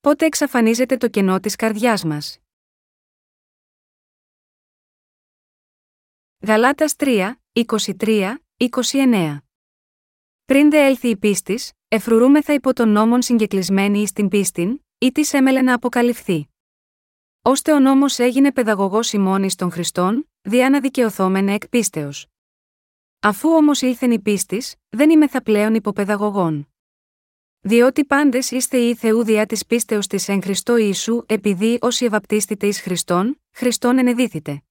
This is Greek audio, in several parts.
πότε εξαφανίζεται το κενό της καρδιάς μας; Γαλάτας 3, 23, 29 Πριν δε έλθει η πίστη, εφρουρούμεθα υπό τον νόμον συγκεκλεισμένη εις την πίστην, ή της έμελε να αποκαλυφθεί. Ώστε ο νόμος έγινε παιδαγωγός ημών των Χριστών, διά να δικαιωθόμενε εκ πίστεως. Αφού όμως ήλθεν η πίστη, δεν είμαι θα πλέον υποπαιδαγωγών. Διότι πάντες είστε οι Θεού διά της πίστεως της εν Χριστώ Ιησού, επειδή όσοι ευαπτίστητε εις Χριστόν, Χριστόν ενεδίθητε.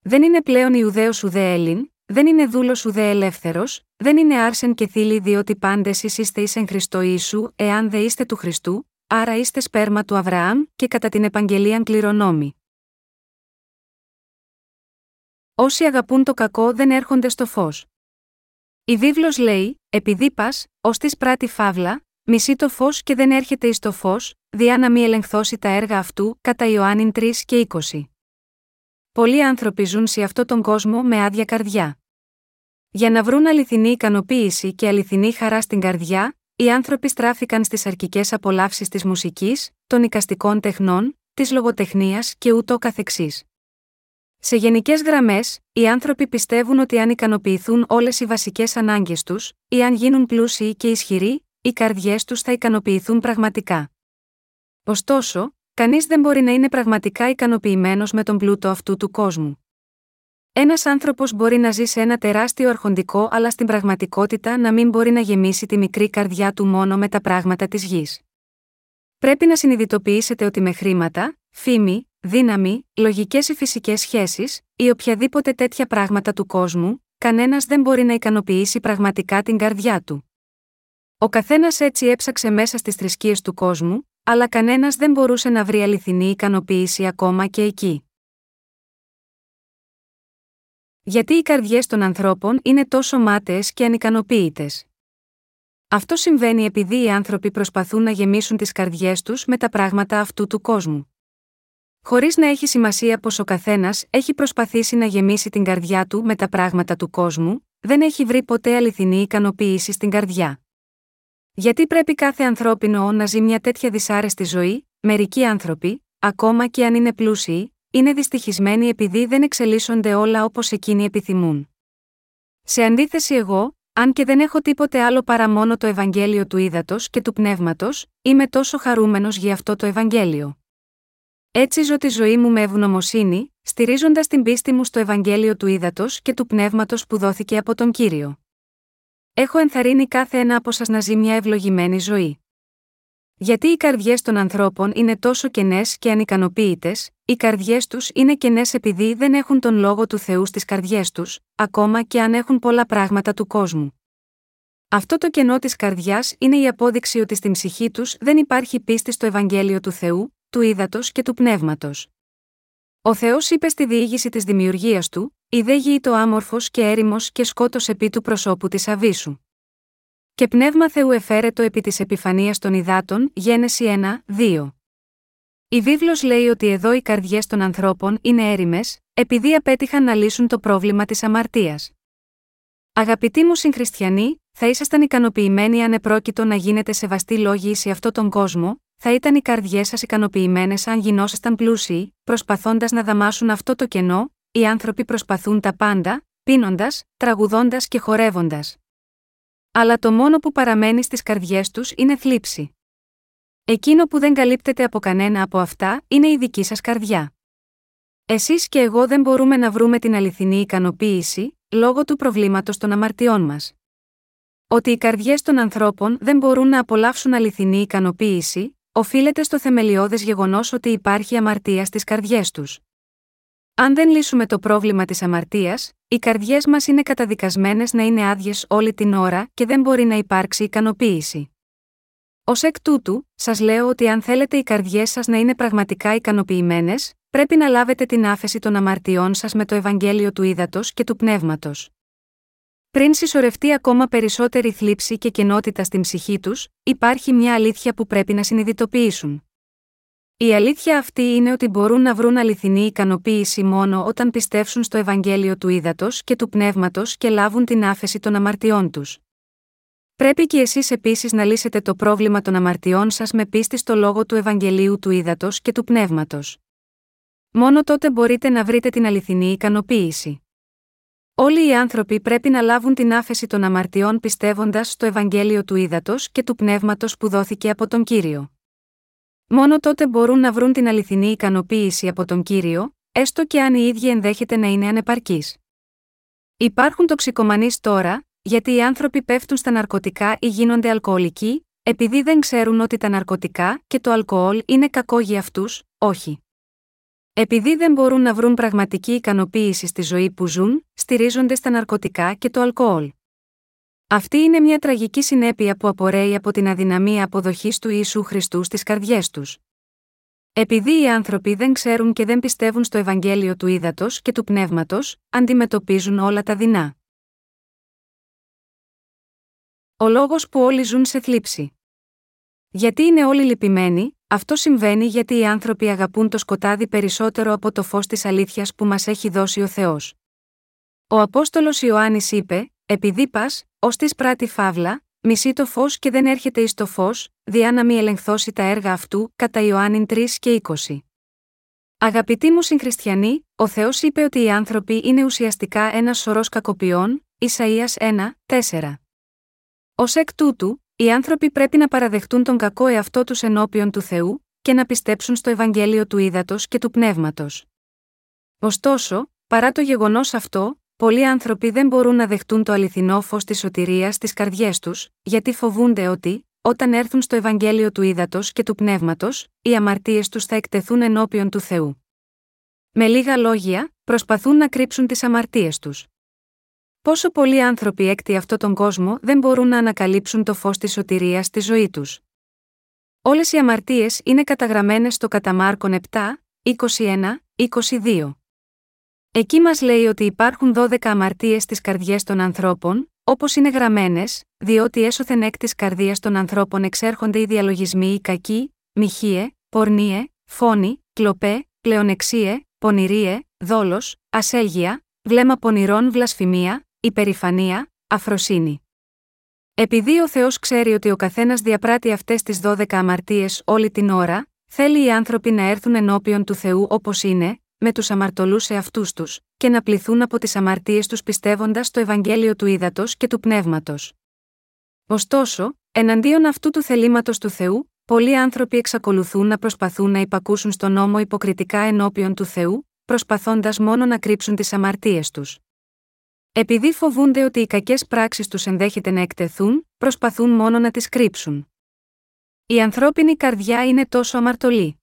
Δεν είναι πλέον Ιουδαίος ουδέ Έλλην, δεν είναι δούλος ουδέ ελεύθερος, δεν είναι άρσεν και θύλη διότι πάντες είστε εις εν Χριστώ Ιησού, εάν δε είστε του Χριστού, άρα είστε σπέρμα του Αβραάμ και κατά την επαγγελίαν κληρονόμη. Όσοι αγαπούν το κακό δεν έρχονται στο φως. Η βίβλος λέει: Επειδή πας, ως της πράτη φαύλα, μισεί το φως και δεν έρχεται εις το φως, διά να μη ελεγχθώσει τα έργα αυτού, κατά Ιωάννην 3 και 20. Πολλοί άνθρωποι ζουν σε αυτόν τον κόσμο με άδεια καρδιά. Για να βρουν αληθινή ικανοποίηση και αληθινή χαρά στην καρδιά, οι άνθρωποι στράφηκαν στις αρκικέ απολαύσεις της μουσικής, των οικαστικών τεχνών, της λογοτεχνίας και ούτω καθεξής. Σε γενικές γραμμές, οι άνθρωποι πιστεύουν ότι αν ικανοποιηθούν όλες οι βασικές ανάγκες τους, ή αν γίνουν πλούσιοι και ισχυροί, οι καρδιές τους θα ικανοποιηθούν πραγματικά. Ωστόσο, κανείς δεν μπορεί να είναι πραγματικά ικανοποιημένος με τον πλούτο αυτού του κόσμου. Ένας άνθρωπος μπορεί να ζει σε ένα τεράστιο αρχοντικό, αλλά στην πραγματικότητα να μην μπορεί να γεμίσει τη μικρή καρδιά του μόνο με τα πράγματα της γης. Πρέπει να συνειδητοποιήσετε ότι με χρήματα, φήμη, δύναμη, λογικές ή φυσικές σχέσεις, ή οποιαδήποτε τέτοια πράγματα του κόσμου, κανένας δεν μπορεί να ικανοποιήσει πραγματικά την καρδιά του. Ο καθένας έτσι έψαξε μέσα στις θρησκείες του κόσμου, αλλά κανένας δεν μπορούσε να βρει αληθινή ικανοποίηση ακόμα και εκεί. Γιατί οι καρδιές των ανθρώπων είναι τόσο μάταιες και ανικανοποίητε. Αυτό συμβαίνει επειδή οι άνθρωποι προσπαθούν να γεμίσουν τις καρδιές τους με τα πράγματα αυτού του κόσμου. Χωρίς να έχει σημασία πως ο καθένας έχει προσπαθήσει να γεμίσει την καρδιά του με τα πράγματα του κόσμου, δεν έχει βρει ποτέ αληθινή ικανοποίηση στην καρδιά. Γιατί πρέπει κάθε ανθρώπινο να ζει μια τέτοια δυσάρεστη ζωή, μερικοί άνθρωποι, ακόμα και αν είναι πλούσιοι, είναι δυστυχισμένοι επειδή δεν εξελίσσονται όλα όπως εκείνοι επιθυμούν. Σε αντίθεση εγώ, αν και δεν έχω τίποτε άλλο παρά μόνο το Ευαγγέλιο του Ήδατος και του Πνεύματος, είμαι τόσο χαρούμενος για αυτό το Ευαγγέλιο. Έτσι ζω τη ζωή μου με ευγνωμοσύνη, στηρίζοντας την πίστη μου στο Ευαγγέλιο του Ήδατος και του Πνεύματος που δόθηκε από τον κύριο. Έχω ενθαρρύνει κάθε ένα από σας να ζει μια ευλογημένη ζωή. Γιατί οι καρδιές των ανθρώπων είναι τόσο κενές και ανικανοποίητε, οι καρδιές τους είναι κενές επειδή δεν έχουν τον λόγο του Θεού στις καρδιές τους, ακόμα και αν έχουν πολλά πράγματα του κόσμου. Αυτό το κενό της καρδιάς είναι η απόδειξη ότι στην ψυχή τους δεν υπάρχει πίστη στο Ευαγγέλιο του Θεού, του ύδατος και του πνεύματος. Ο Θεός είπε στη διήγηση της δημιουργίας του: Η δε γη το άμορφος και έρημος και σκότος επί του προσώπου της Αβίσου. Και πνεύμα Θεού εφέρετο επί της επιφανίας των υδάτων, Γένεση 1, 2. Η βίβλος λέει ότι εδώ οι καρδιές των ανθρώπων είναι έρημες, επειδή απέτυχαν να λύσουν το πρόβλημα της αμαρτίας. Αγαπητοί μου συγχριστιανοί, θα ήσασταν ικανοποιημένοι αν επρόκειτο να γίνετε σεβαστοί λόγοι σε αυτόν τον κόσμο, θα ήταν οι καρδιές σας ικανοποιημένες αν γινόσασταν πλούσιοι, προσπαθώντας να δαμάσουν αυτό το κενό, οι άνθρωποι προσπαθούν τα πάντα, πίνοντας, τραγουδώντας και χορεύοντας. Αλλά το μόνο που παραμένει στις καρδιές τους είναι θλίψη. Εκείνο που δεν καλύπτεται από κανένα από αυτά είναι η δική σας καρδιά. Εσείς και εγώ δεν μπορούμε να βρούμε την αληθινή ικανοποίηση, λόγω του προβλήματος των αμαρτιών μας. Ότι οι καρδιές των ανθρώπων δεν μπορούν να απολαύσουν αληθινή ικανοποίηση, οφείλεται στο θεμελιώδες γεγονός ότι υπάρχει αμαρτία στις καρδιές τους. Αν δεν λύσουμε το πρόβλημα της αμαρτίας, οι καρδιές μας είναι καταδικασμένες να είναι άδειες όλη την ώρα και δεν μπορεί να υπάρξει ικανοποίηση. Ω εκ τούτου, σας λέω ότι αν θέλετε οι καρδιές σας να είναι πραγματικά ικανοποιημένες, πρέπει να λάβετε την άφεση των αμαρτιών σας με το Ευαγγέλιο του Ήδατος και του Πνεύματος. Πριν συσσωρευτεί ακόμα περισσότερη θλίψη και κενότητα στην ψυχή τους, υπάρχει μια αλήθεια που πρέπει να συνειδητοποιήσουν. Η αλήθεια αυτή είναι ότι μπορούν να βρουν αληθινή ικανοποίηση μόνο όταν πιστεύσουν στο Ευαγγέλιο του Ήδατος και του Πνεύματος και λάβουν την άφεση των αμαρτιών τους. Πρέπει και εσείς επίσης να λύσετε το πρόβλημα των αμαρτιών σας με πίστη στο λόγο του Ευαγγελίου του Ήδατος και του Πνεύματος. Μόνο τότε μπορείτε να βρείτε την αληθινή ικανοποίηση. Όλοι οι άνθρωποι πρέπει να λάβουν την άφεση των αμαρτιών πιστεύοντας στο Ευαγγέλιο του Ήδατος και του Πνεύματος που δόθηκε από τον κύριο. Μόνο τότε μπορούν να βρουν την αληθινή ικανοποίηση από τον κύριο, έστω και αν οι ίδιοι ενδέχεται να είναι ανεπαρκείς. Υπάρχουν τοξικομανείς τώρα, γιατί οι άνθρωποι πέφτουν στα ναρκωτικά ή γίνονται αλκοολικοί, επειδή δεν ξέρουν ότι τα ναρκωτικά και το αλκοόλ είναι κακό για αυτούς, όχι. Επειδή δεν μπορούν να βρουν πραγματική ικανοποίηση στη ζωή που ζουν, στηρίζονται στα ναρκωτικά και το αλκοόλ. Αυτή είναι μια τραγική συνέπεια που απορρέει από την αδυναμία αποδοχής του Ιησού Χριστού στις καρδιές τους. Επειδή οι άνθρωποι δεν ξέρουν και δεν πιστεύουν στο Ευαγγέλιο του Ήδατος και του Πνεύματος, αντιμετωπίζουν όλα τα δεινά. Ο λόγος που όλοι ζουν σε θλίψη. Γιατί είναι όλοι λυπημένοι, αυτό συμβαίνει γιατί οι άνθρωποι αγαπούν το σκοτάδι περισσότερο από το φως της αλήθειας που μας έχει δώσει ο Θεός. Ο Απόστολος Ιωάννης είπε: Επειδή πας, ως της πράτη φαύλα, μισεί το φως και δεν έρχεται εις το φως, διά να μη ελεγχθώσει τα έργα αυτού, κατά Ιωάννη 3 και 20. Αγαπητοί μου συγχριστιανοί, ο Θεός είπε ότι οι άνθρωποι είναι ουσιαστικά ένας σωρός κακοποιών, Ισαΐας 1, 4. Ω εκ τούτου, οι άνθρωποι πρέπει να παραδεχτούν τον κακό εαυτό τους ενώπιον του Θεού και να πιστέψουν στο Ευαγγέλιο του Ήδατος και του Πνεύματος. Ωστόσο, παρά το γεγονός αυτό, πολλοί άνθρωποι δεν μπορούν να δεχτούν το αληθινό φως της σωτηρίας στι καρδιές τους, γιατί φοβούνται ότι, όταν έρθουν στο Ευαγγέλιο του Ήδατος και του Πνεύματος, οι αμαρτίες τους θα εκτεθούν ενώπιον του Θεού. Με λίγα λόγια, προσπαθούν να κρύψουν τις αμαρτίες τους. Πόσο πολλοί άνθρωποι έκτη αυτόν τον κόσμο δεν μπορούν να ανακαλύψουν το φως της σωτηρίας στη ζωή τους. Όλες οι αμαρτίες είναι καταγραμμένες στο Καταμάρκον 7, 21, 22. Εκεί μας λέει ότι υπάρχουν 12 αμαρτίες στις καρδιές των ανθρώπων, όπως είναι γραμμένες, διότι έσωθεν εκ της καρδίας των ανθρώπων εξέρχονται οι διαλογισμοί οι κακοί, μοιχείε, πορνίε, φόνοι, κλοπέ, πλεονεξίε, πονηρίε, δόλος, ασέλγεια, βλέμμα πονηρών βλασφημία, υπερηφανία, αφροσύνη. Επειδή ο Θεός ξέρει ότι ο καθένας διαπράττει αυτές τις 12 αμαρτίες όλη την ώρα, θέλει οι άνθρωποι να έρθουν ενώπιον του Θεού όπως είναι, με τους αμαρτωλούς εαυτού τους, και να πληθούν από τις αμαρτίες τους πιστεύοντας το Ευαγγέλιο του Ήδατος και του Πνεύματος. Ωστόσο, εναντίον αυτού του θελήματος του Θεού, πολλοί άνθρωποι εξακολουθούν να προσπαθούν να υπακούσουν στον νόμο υποκριτικά ενώπιον του Θεού, προσπαθώντας μόνο να κρύψουν τις αμαρτίες τους. Επειδή φοβούνται ότι οι κακές πράξεις τους ενδέχεται να εκτεθούν, προσπαθούν μόνο να τις κρύψουν. Η ανθρώπινη καρδιά είναι τόσο αμαρτωλή.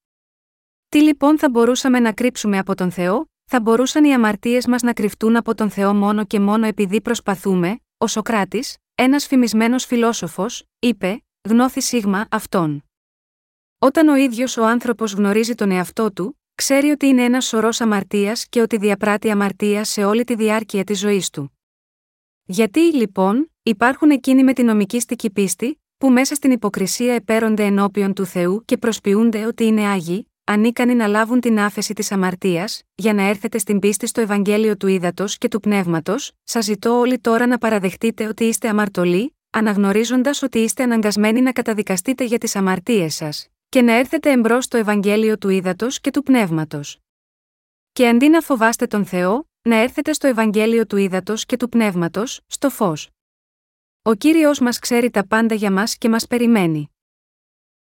Τι λοιπόν θα μπορούσαμε να κρύψουμε από τον Θεό, θα μπορούσαν οι αμαρτίες μας να κρυφτούν από τον Θεό μόνο και μόνο επειδή προσπαθούμε, ο Σοκράτης, ένας φημισμένος φιλόσοφος, είπε: Γνώθη σίγμα αυτόν. Όταν ο ίδιος ο άνθρωπος γνωρίζει τον εαυτό του, ξέρει ότι είναι ένας σωρός αμαρτίας και ότι διαπράττει αμαρτία σε όλη τη διάρκεια της ζωής του. Γιατί, λοιπόν, υπάρχουν εκείνοι με την νομικήστικη πίστη, που μέσα στην υποκρισία επέρονται ενώπιον του Θεού και προσποιούνται ότι είναι άγιοι, ανίκανοι να λάβουν την άφεση της αμαρτίας, για να έρθετε στην πίστη στο Ευαγγέλιο του Ήδατος και του Πνεύματος, σας ζητώ όλοι τώρα να παραδεχτείτε ότι είστε αμαρτωλοί, αναγνωρίζοντας ότι είστε αναγκασμένοι να καταδικαστείτε για τις αμαρτίες σας, και να έρθετε εμπρός στο Ευαγγέλιο του Ήδατος και του Πνεύματος. Και αντί να φοβάστε τον Θεό, να έρθετε στο Ευαγγέλιο του Ήδατος και του Πνεύματος, στο φως. Ο κύριος μας ξέρει τα πάντα για μας και μας περιμένει.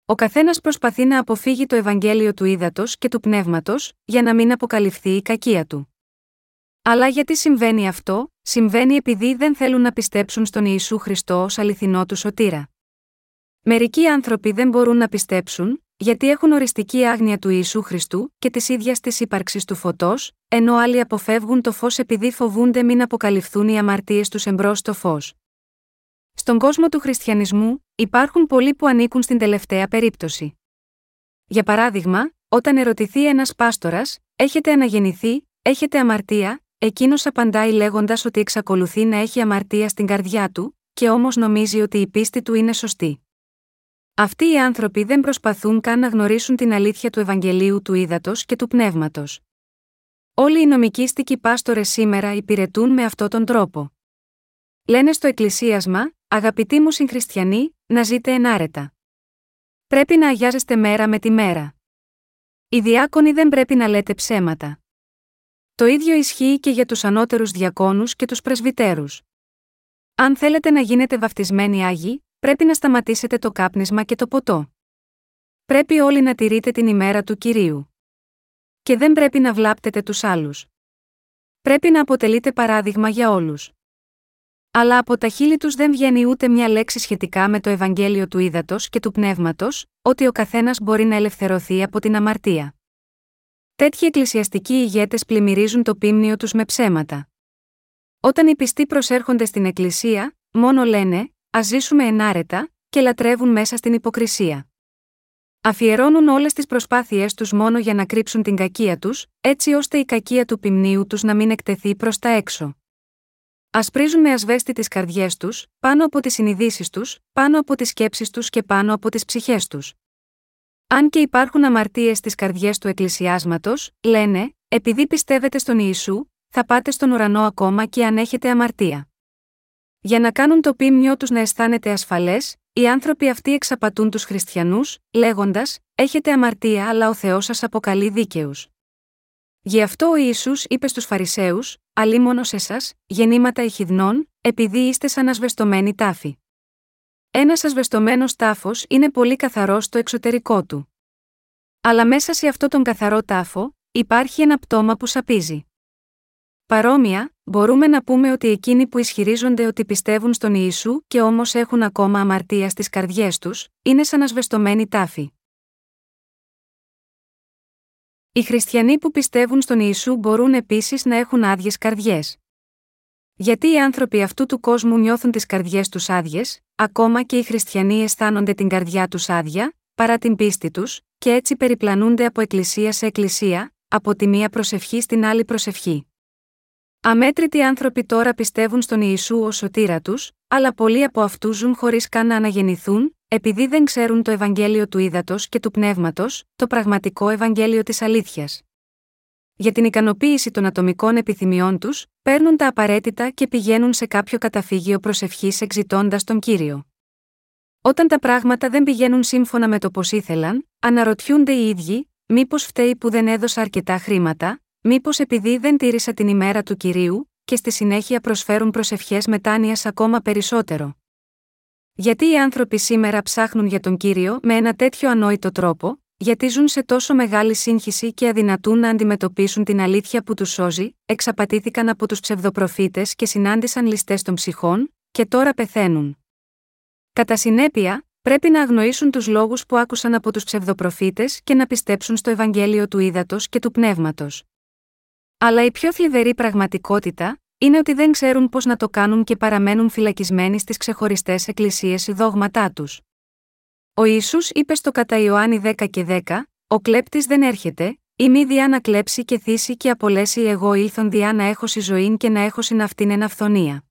Ο καθένας προσπαθεί να αποφύγει το Ευαγγέλιο του Ήδατος και του Πνεύματος, για να μην αποκαλυφθεί η κακία του. Αλλά γιατί συμβαίνει αυτό, συμβαίνει επειδή δεν θέλουν να πιστέψουν στον Ιησού Χριστό ως αληθινό του σωτήρα. Μερικοί άνθρωποι δεν μπορούν να πιστέψουν, γιατί έχουν οριστική άγνοια του Ιησού Χριστού και της ίδιας της ύπαρξης του φωτός, ενώ άλλοι αποφεύγουν το φως επειδή φοβούνται μην αποκαλυφθούν οι αμαρτίες τους εμπρός στο φως. Στον κόσμο του χριστιανισμού, υπάρχουν πολλοί που ανήκουν στην τελευταία περίπτωση. Για παράδειγμα, όταν ερωτηθεί ένας πάστορας, έχετε αναγεννηθεί, έχετε αμαρτία, εκείνος απαντάει λέγοντας ότι εξακολουθεί να έχει αμαρτία στην καρδιά του, και όμως νομίζει ότι η πίστη του είναι σωστή. Αυτοί οι άνθρωποι δεν προσπαθούν καν να γνωρίσουν την αλήθεια του Ευαγγελίου του Ήδατος και του Πνεύματος. Όλοι οι νομικήστικοι πάστορες σήμερα υπηρετούν με αυτόν τον τρόπο. Λένε στο εκκλησίασμα, αγαπητοί μου συγχριστιανοί, να ζείτε ενάρετα. Πρέπει να αγιάζεστε μέρα με τη μέρα. Οι διάκονοι δεν πρέπει να λέτε ψέματα. Το ίδιο ισχύει και για τους ανώτερους διακόνους και τους πρεσβυτέρους. Αν θέλετε να γίνετε βαφτισμένοι άγιοι, πρέπει να σταματήσετε το κάπνισμα και το ποτό. Πρέπει όλοι να τηρείτε την ημέρα του κυρίου. Και δεν πρέπει να βλάπτετε τους άλλους. Πρέπει να αποτελείτε παράδειγμα για όλους. Αλλά από τα χείλη τους δεν βγαίνει ούτε μια λέξη σχετικά με το Ευαγγέλιο του ύδατο και του πνεύματος, ότι ο καθένας μπορεί να ελευθερωθεί από την αμαρτία. Τέτοιοι εκκλησιαστικοί ηγέτες πλημμυρίζουν το πίμνιο τους με ψέματα. Όταν οι πιστοί προσέρχονται στην Εκκλησία, μόνο λένε, ας ζήσουμε ενάρετα, και λατρεύουν μέσα στην υποκρισία. Αφιερώνουν όλες τις προσπάθειές τους μόνο για να κρύψουν την κακία τους, έτσι ώστε η κακία του ποιμνίου τους να μην εκτεθεί προς τα έξω. Ασπρίζουν με ασβέστη τις καρδιές τους, πάνω από τις συνειδήσεις τους, πάνω από τις σκέψεις τους και πάνω από τις ψυχές τους. Αν και υπάρχουν αμαρτίες στις καρδιές του εκκλησιάσματος, λένε, επειδή πιστεύετε στον Ιησού, θα πάτε στον ουρανό ακόμα και αν έχετε αμαρτία. Για να κάνουν το πίμνιο τους να αισθάνεται ασφαλές, οι άνθρωποι αυτοί εξαπατούν τους χριστιανούς, λέγοντας: Έχετε αμαρτία, αλλά ο Θεός σας αποκαλεί δίκαιους. Γι' αυτό ο Ισού είπε στους Φαρισαίους: Αλίμονο εσά, γεννήματα ηχηδνών, επειδή είστε σαν ασβεστομένοι τάφοι. Ένας ασβεστομένος τάφος είναι πολύ καθαρός στο εξωτερικό του. Αλλά μέσα σε αυτό τον καθαρό τάφο, υπάρχει ένα πτώμα που σαπίζει. Παρόμοια, μπορούμε να πούμε ότι εκείνοι που ισχυρίζονται ότι πιστεύουν στον Ιησού και όμως έχουν ακόμα αμαρτία στις καρδιές τους, είναι σαν ασβεστομένοι τάφοι. Οι χριστιανοί που πιστεύουν στον Ιησού μπορούν επίσης να έχουν άδειες καρδιές. Γιατί οι άνθρωποι αυτού του κόσμου νιώθουν τις καρδιές τους άδειες, ακόμα και οι χριστιανοί αισθάνονται την καρδιά τους άδεια, παρά την πίστη τους, και έτσι περιπλανούνται από εκκλησία σε εκκλησία, από τη μία προσευχή στην άλλη προσευχή. Αμέτρητοι άνθρωποι τώρα πιστεύουν στον Ιησού ως σωτήρα τους, αλλά πολλοί από αυτούς ζουν χωρίς καν να αναγεννηθούν, επειδή δεν ξέρουν το Ευαγγέλιο του ύδατο και του πνεύματος, το πραγματικό Ευαγγέλιο της αλήθειας. Για την ικανοποίηση των ατομικών επιθυμιών τους, παίρνουν τα απαραίτητα και πηγαίνουν σε κάποιο καταφύγιο προσευχής εξητώντας τον κύριο. Όταν τα πράγματα δεν πηγαίνουν σύμφωνα με το πώς ήθελαν, αναρωτιούνται οι ίδιοι, μήπως φταίει που δεν έδωσα αρκετά χρήματα, Μήπως επειδή δεν τήρησα την ημέρα του κυρίου, και στη συνέχεια προσφέρουν προσευχές μετάνοιας ακόμα περισσότερο. Γιατί οι άνθρωποι σήμερα ψάχνουν για τον κύριο με ένα τέτοιο ανόητο τρόπο, γιατί ζουν σε τόσο μεγάλη σύγχυση και αδυνατούν να αντιμετωπίσουν την αλήθεια που τους σώζει, εξαπατήθηκαν από τους ψευδοπροφήτες και συνάντησαν ληστές των ψυχών, και τώρα πεθαίνουν. Κατά συνέπεια, πρέπει να αγνοήσουν τους λόγους που άκουσαν από τους ψευδοπροφήτες και να πιστέψουν στο Ευαγγέλιο του ύδατο και του πνεύματος. Αλλά η πιο θλιβερή πραγματικότητα είναι ότι δεν ξέρουν πώς να το κάνουν και παραμένουν φυλακισμένοι στις ξεχωριστές εκκλησίες ή δόγματά τους. Ο Ιησούς είπε στο κατά Ιωάννη 10 και 10, Ο κλέπτης δεν έρχεται, ή μη διά να κλέψει και θύσει και απολέσει εγώ ήλθον διά να έχω ζωή και να έχω συναυτήν εν αυθονία.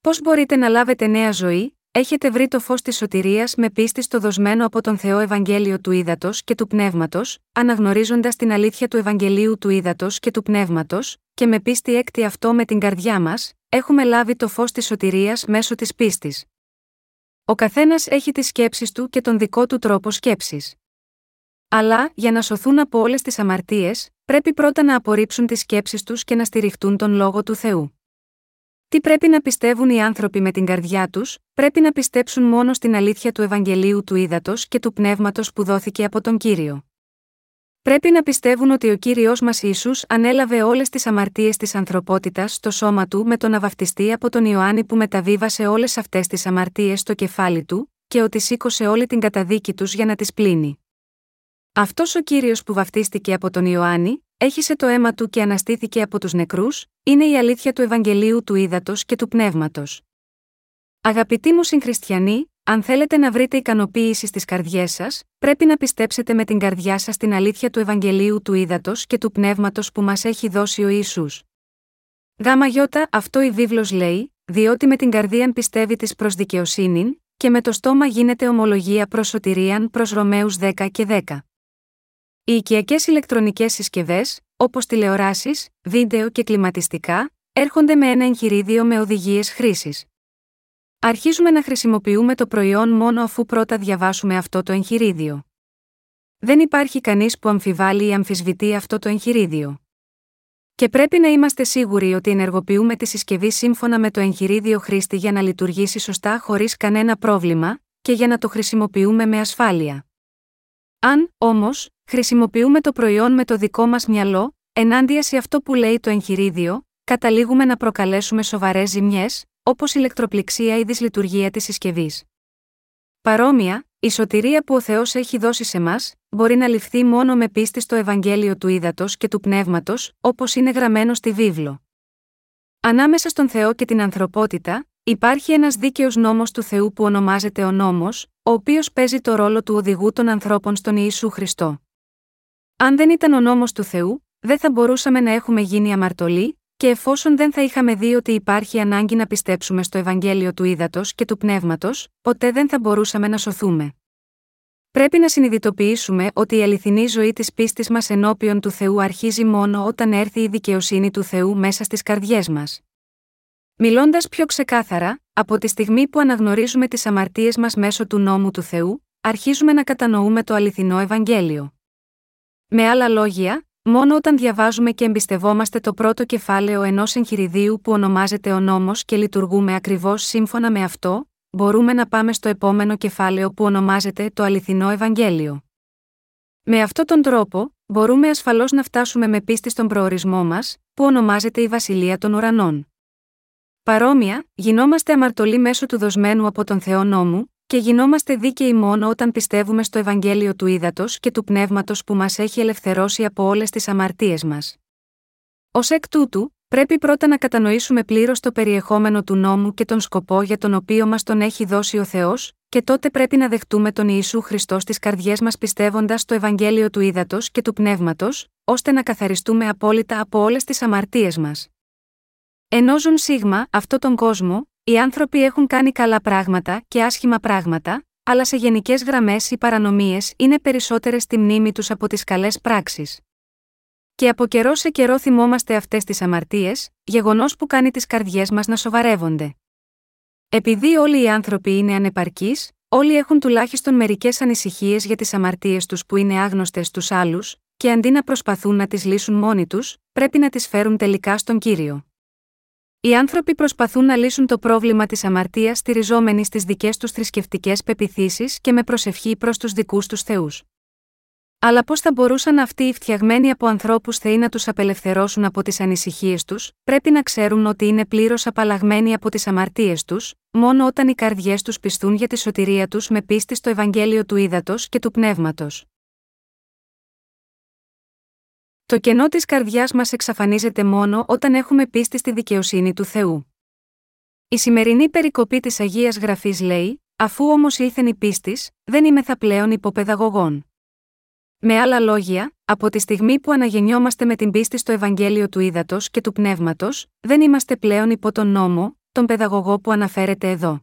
Πώς μπορείτε να λάβετε νέα ζωή, έχετε βρει το φως της σωτηρίας με πίστη στο δοσμένο από τον Θεό Ευαγγέλιο του Ήδατος και του Πνεύματος, αναγνωρίζοντας την αλήθεια του Ευαγγελίου του Ήδατος και του Πνεύματος, και με πίστη έκτη αυτό με την καρδιά μας, έχουμε λάβει το φως της σωτηρίας μέσω της πίστης. Ο καθένας έχει τις σκέψεις του και τον δικό του τρόπο σκέψης. Αλλά, για να σωθούν από όλες τις αμαρτίες, πρέπει πρώτα να απορρίψουν τις σκέψεις τους και να στηριχτούν τον λόγο του Θεού. Τι πρέπει να πιστεύουν οι άνθρωποι με την καρδιά τους, πρέπει να πιστέψουν μόνο στην αλήθεια του Ευαγγελίου του Ήδατος και του Πνεύματος που δόθηκε από τον κύριο. Πρέπει να πιστεύουν ότι ο κύριος μας Ισού ανέλαβε όλες τις αμαρτίες της ανθρωπότητας στο σώμα του με τον αβαυτιστή από τον Ιωάννη που μεταβίβασε όλες αυτές τις αμαρτίες στο κεφάλι του, και ότι σήκωσε όλη την καταδίκη τους για να τις πλύνει. Αυτός ο κύριος που βαφτίστηκε από τον Ιωάννη, έχισε το αίμα του και αναστήθηκε από τους νεκρούς, είναι η αλήθεια του Ευαγγελίου του Ήδατος και του Πνεύματος. Αγαπητοί μου συγχριστιανοί, αν θέλετε να βρείτε ικανοποίηση στις καρδιές σας, πρέπει να πιστέψετε με την καρδιά σας την αλήθεια του Ευαγγελίου του Ήδατος και του Πνεύματος που μας έχει δώσει ο Ισού. Γάμα γιώτα, αυτό η βίβλος λέει, διότι με την καρδία πιστεύει της προς δικαιοσύνη, και με το στόμα γίνεται ομολογία προς σωτηρίαν προς Ρωμαίους 10 και 10. Οι οικιακές ηλεκτρονικές συσκευές, όπως τηλεοράσεις, βίντεο και κλιματιστικά, έρχονται με ένα εγχειρίδιο με οδηγίες χρήσης. Αρχίζουμε να χρησιμοποιούμε το προϊόν μόνο αφού πρώτα διαβάσουμε αυτό το εγχειρίδιο. Δεν υπάρχει κανείς που αμφιβάλλει ή αμφισβητεί αυτό το εγχειρίδιο. Και πρέπει να είμαστε σίγουροι ότι ενεργοποιούμε τη συσκευή σύμφωνα με το εγχειρίδιο χρήστη για να λειτουργήσει σωστά χωρίς κανένα πρόβλημα, και για να το χρησιμοποιούμε με ασφάλεια. Αν, όμως, χρησιμοποιούμε το προϊόν με το δικό μας μυαλό, ενάντια σε αυτό που λέει το εγχειρίδιο, καταλήγουμε να προκαλέσουμε σοβαρές ζημιές, όπως ηλεκτροπληξία ή δυσλειτουργία της συσκευής. Παρόμοια, η σωτηρία που ο Θεός έχει δώσει σε μας, μπορεί να ληφθεί μόνο με πίστη στο Ευαγγέλιο του Ήδατος και του Πνεύματος, όπως είναι γραμμένο στη βίβλο. Ανάμεσα στον Θεό και την ανθρωπότητα, υπάρχει ένας δίκαιος νόμος του Θεού που ονομάζεται ο νόμος, ο οποίος παίζει το ρόλο του οδηγού των ανθρώπων στον Ιησού Χριστό. Αν δεν ήταν ο νόμος του Θεού, δεν θα μπορούσαμε να έχουμε γίνει αμαρτωλοί, και εφόσον δεν θα είχαμε δει ότι υπάρχει ανάγκη να πιστέψουμε στο Ευαγγέλιο του Ήδατος και του Πνεύματος, ποτέ δεν θα μπορούσαμε να σωθούμε. Πρέπει να συνειδητοποιήσουμε ότι η αληθινή ζωή της πίστης μας ενώπιον του Θεού αρχίζει μόνο όταν έρθει η δικαιοσύνη του Θεού μέσα στις καρδιές μας. Μιλώντας πιο ξεκάθαρα, από τη στιγμή που αναγνωρίζουμε τις αμαρτίες μας μέσω του νόμου του Θεού, αρχίζουμε να κατανοούμε το αληθινό Ευαγγέλιο. Με άλλα λόγια, Μόνο όταν διαβάζουμε και εμπιστευόμαστε το πρώτο κεφάλαιο ενός εγχειριδίου που ονομάζεται ο νόμος και λειτουργούμε ακριβώς σύμφωνα με αυτό, μπορούμε να πάμε στο επόμενο κεφάλαιο που ονομάζεται το αληθινό Ευαγγέλιο. Με αυτόν τον τρόπο, μπορούμε ασφαλώς να φτάσουμε με πίστη στον προορισμό μας, που ονομάζεται η Βασιλεία των Ουρανών. Παρόμοια, γινόμαστε αμαρτωλοί μέσω του δοσμένου από τον Θεό νόμου, και γινόμαστε δίκαιοι μόνο όταν πιστεύουμε στο Ευαγγέλιο του Ήδατος και του Πνεύματος που μας έχει ελευθερώσει από όλες τις αμαρτίες μας. Ω εκ τούτου, πρέπει πρώτα να κατανοήσουμε πλήρως το περιεχόμενο του νόμου και τον σκοπό για τον οποίο μας τον έχει δώσει ο Θεός, και τότε πρέπει να δεχτούμε τον Ιησού Χριστός στις καρδιές μας πιστεύοντας στο Ευαγγέλιο του Ήδατος και του Πνεύματος, ώστε να καθαριστούμε απόλυτα από όλες τις αμαρτίες μας. Ενώ ζουν σίγμα αυτό τον κόσμο, οι άνθρωποι έχουν κάνει καλά πράγματα και άσχημα πράγματα, αλλά σε γενικές γραμμές οι παρανομίες είναι περισσότερες στη μνήμη τους από τις καλές πράξεις. Και από καιρό σε καιρό θυμόμαστε αυτές τις αμαρτίες, γεγονός που κάνει τις καρδιές μας να σοβαρεύονται. Επειδή όλοι οι άνθρωποι είναι ανεπαρκείς, όλοι έχουν τουλάχιστον μερικές ανησυχίες για τις αμαρτίες τους που είναι άγνωστες στους άλλους, και αντί να προσπαθούν να τις λύσουν μόνοι τους, πρέπει να τις φέρουν τελικά στον κύριο. Οι άνθρωποι προσπαθούν να λύσουν το πρόβλημα της αμαρτίας στηριζόμενοι στις δικές τους θρησκευτικές πεπιθήσεις και με προσευχή προς τους δικούς τους θεούς. Αλλά πώς θα μπορούσαν αυτοί οι φτιαγμένοι από ανθρώπους θεοί να τους απελευθερώσουν από τις ανησυχίες τους, πρέπει να ξέρουν ότι είναι πλήρως απαλλαγμένοι από τις αμαρτίες τους, μόνο όταν οι καρδιές τους πιστούν για τη σωτηρία τους με πίστη στο Ευαγγέλιο του Ήδατος και του Πνεύματος. Το κενό της καρδιάς μας εξαφανίζεται μόνο όταν έχουμε πίστη στη δικαιοσύνη του Θεού. Η σημερινή περικοπή της Αγίας Γραφής λέει: Αφού όμως ήλθεν η πίστη, δεν είμαι θα πλέον υποπαιδαγωγών. Με άλλα λόγια, από τη στιγμή που αναγεννιόμαστε με την πίστη στο Ευαγγέλιο του Ήδατος και του Πνεύματος, δεν είμαστε πλέον υπό τον νόμο, τον παιδαγωγό που αναφέρεται εδώ.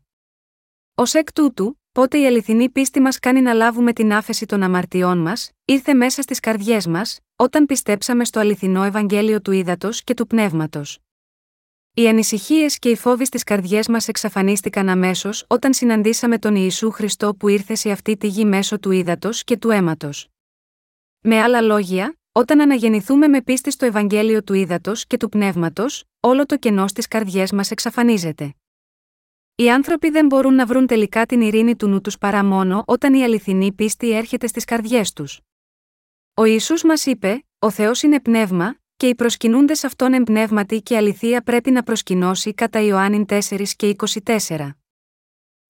Ω εκ τούτου, πότε η αληθινή πίστη μας κάνει να λάβουμε την άφεση των αμαρτιών μας, ήρθε μέσα στις καρδιές μας, όταν πιστέψαμε στο αληθινό Ευαγγέλιο του Ήδατος και του Πνεύματος. Οι ανησυχίες και οι φόβοι στις καρδιές μας εξαφανίστηκαν αμέσως όταν συναντήσαμε τον Ιησού Χριστό που ήρθε σε αυτή τη γη μέσω του Ήδατος και του αίματος. Με άλλα λόγια, όταν αναγεννηθούμε με πίστη στο Ευαγγέλιο του Ήδατος και του Πνεύματος, όλο το κενό στις καρδιές μας εξαφανίζεται. Οι άνθρωποι δεν μπορούν να βρουν τελικά την ειρήνη του νου τους παρά μόνο όταν η αληθινή πίστη έρχεται στις καρδιές τους. Ο Ιησούς μας είπε: Ο Θεός είναι πνεύμα, και οι προσκυνούντες αυτόν εμπνεύματι και αληθεία πρέπει να προσκυνώσει κατά Ιωάννην 4 και 24.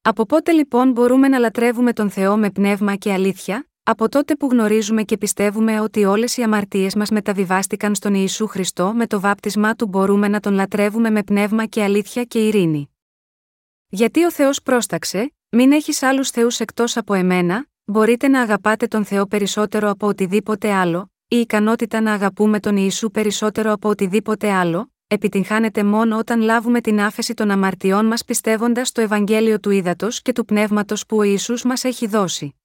Από πότε λοιπόν μπορούμε να λατρεύουμε τον Θεό με πνεύμα και αλήθεια, από τότε που γνωρίζουμε και πιστεύουμε ότι όλες οι αμαρτίες μας μεταβιβάστηκαν στον Ιησού Χριστό με το βάπτισμά του μπορούμε να τον λατρεύουμε με πνεύμα και αλήθεια και ειρήνη. Γιατί ο Θεός πρόσταξε, μην έχεις άλλους Θεούς εκτός από εμένα, μπορείτε να αγαπάτε τον Θεό περισσότερο από οτιδήποτε άλλο, η ικανότητα να αγαπούμε τον Ιησού περισσότερο από οτιδήποτε άλλο, επιτυγχάνεται μόνο όταν λάβουμε την άφεση των αμαρτιών μας πιστεύοντας στο Ευαγγέλιο του Ήδατος και του Πνεύματος που ο Ιησούς μας έχει δώσει.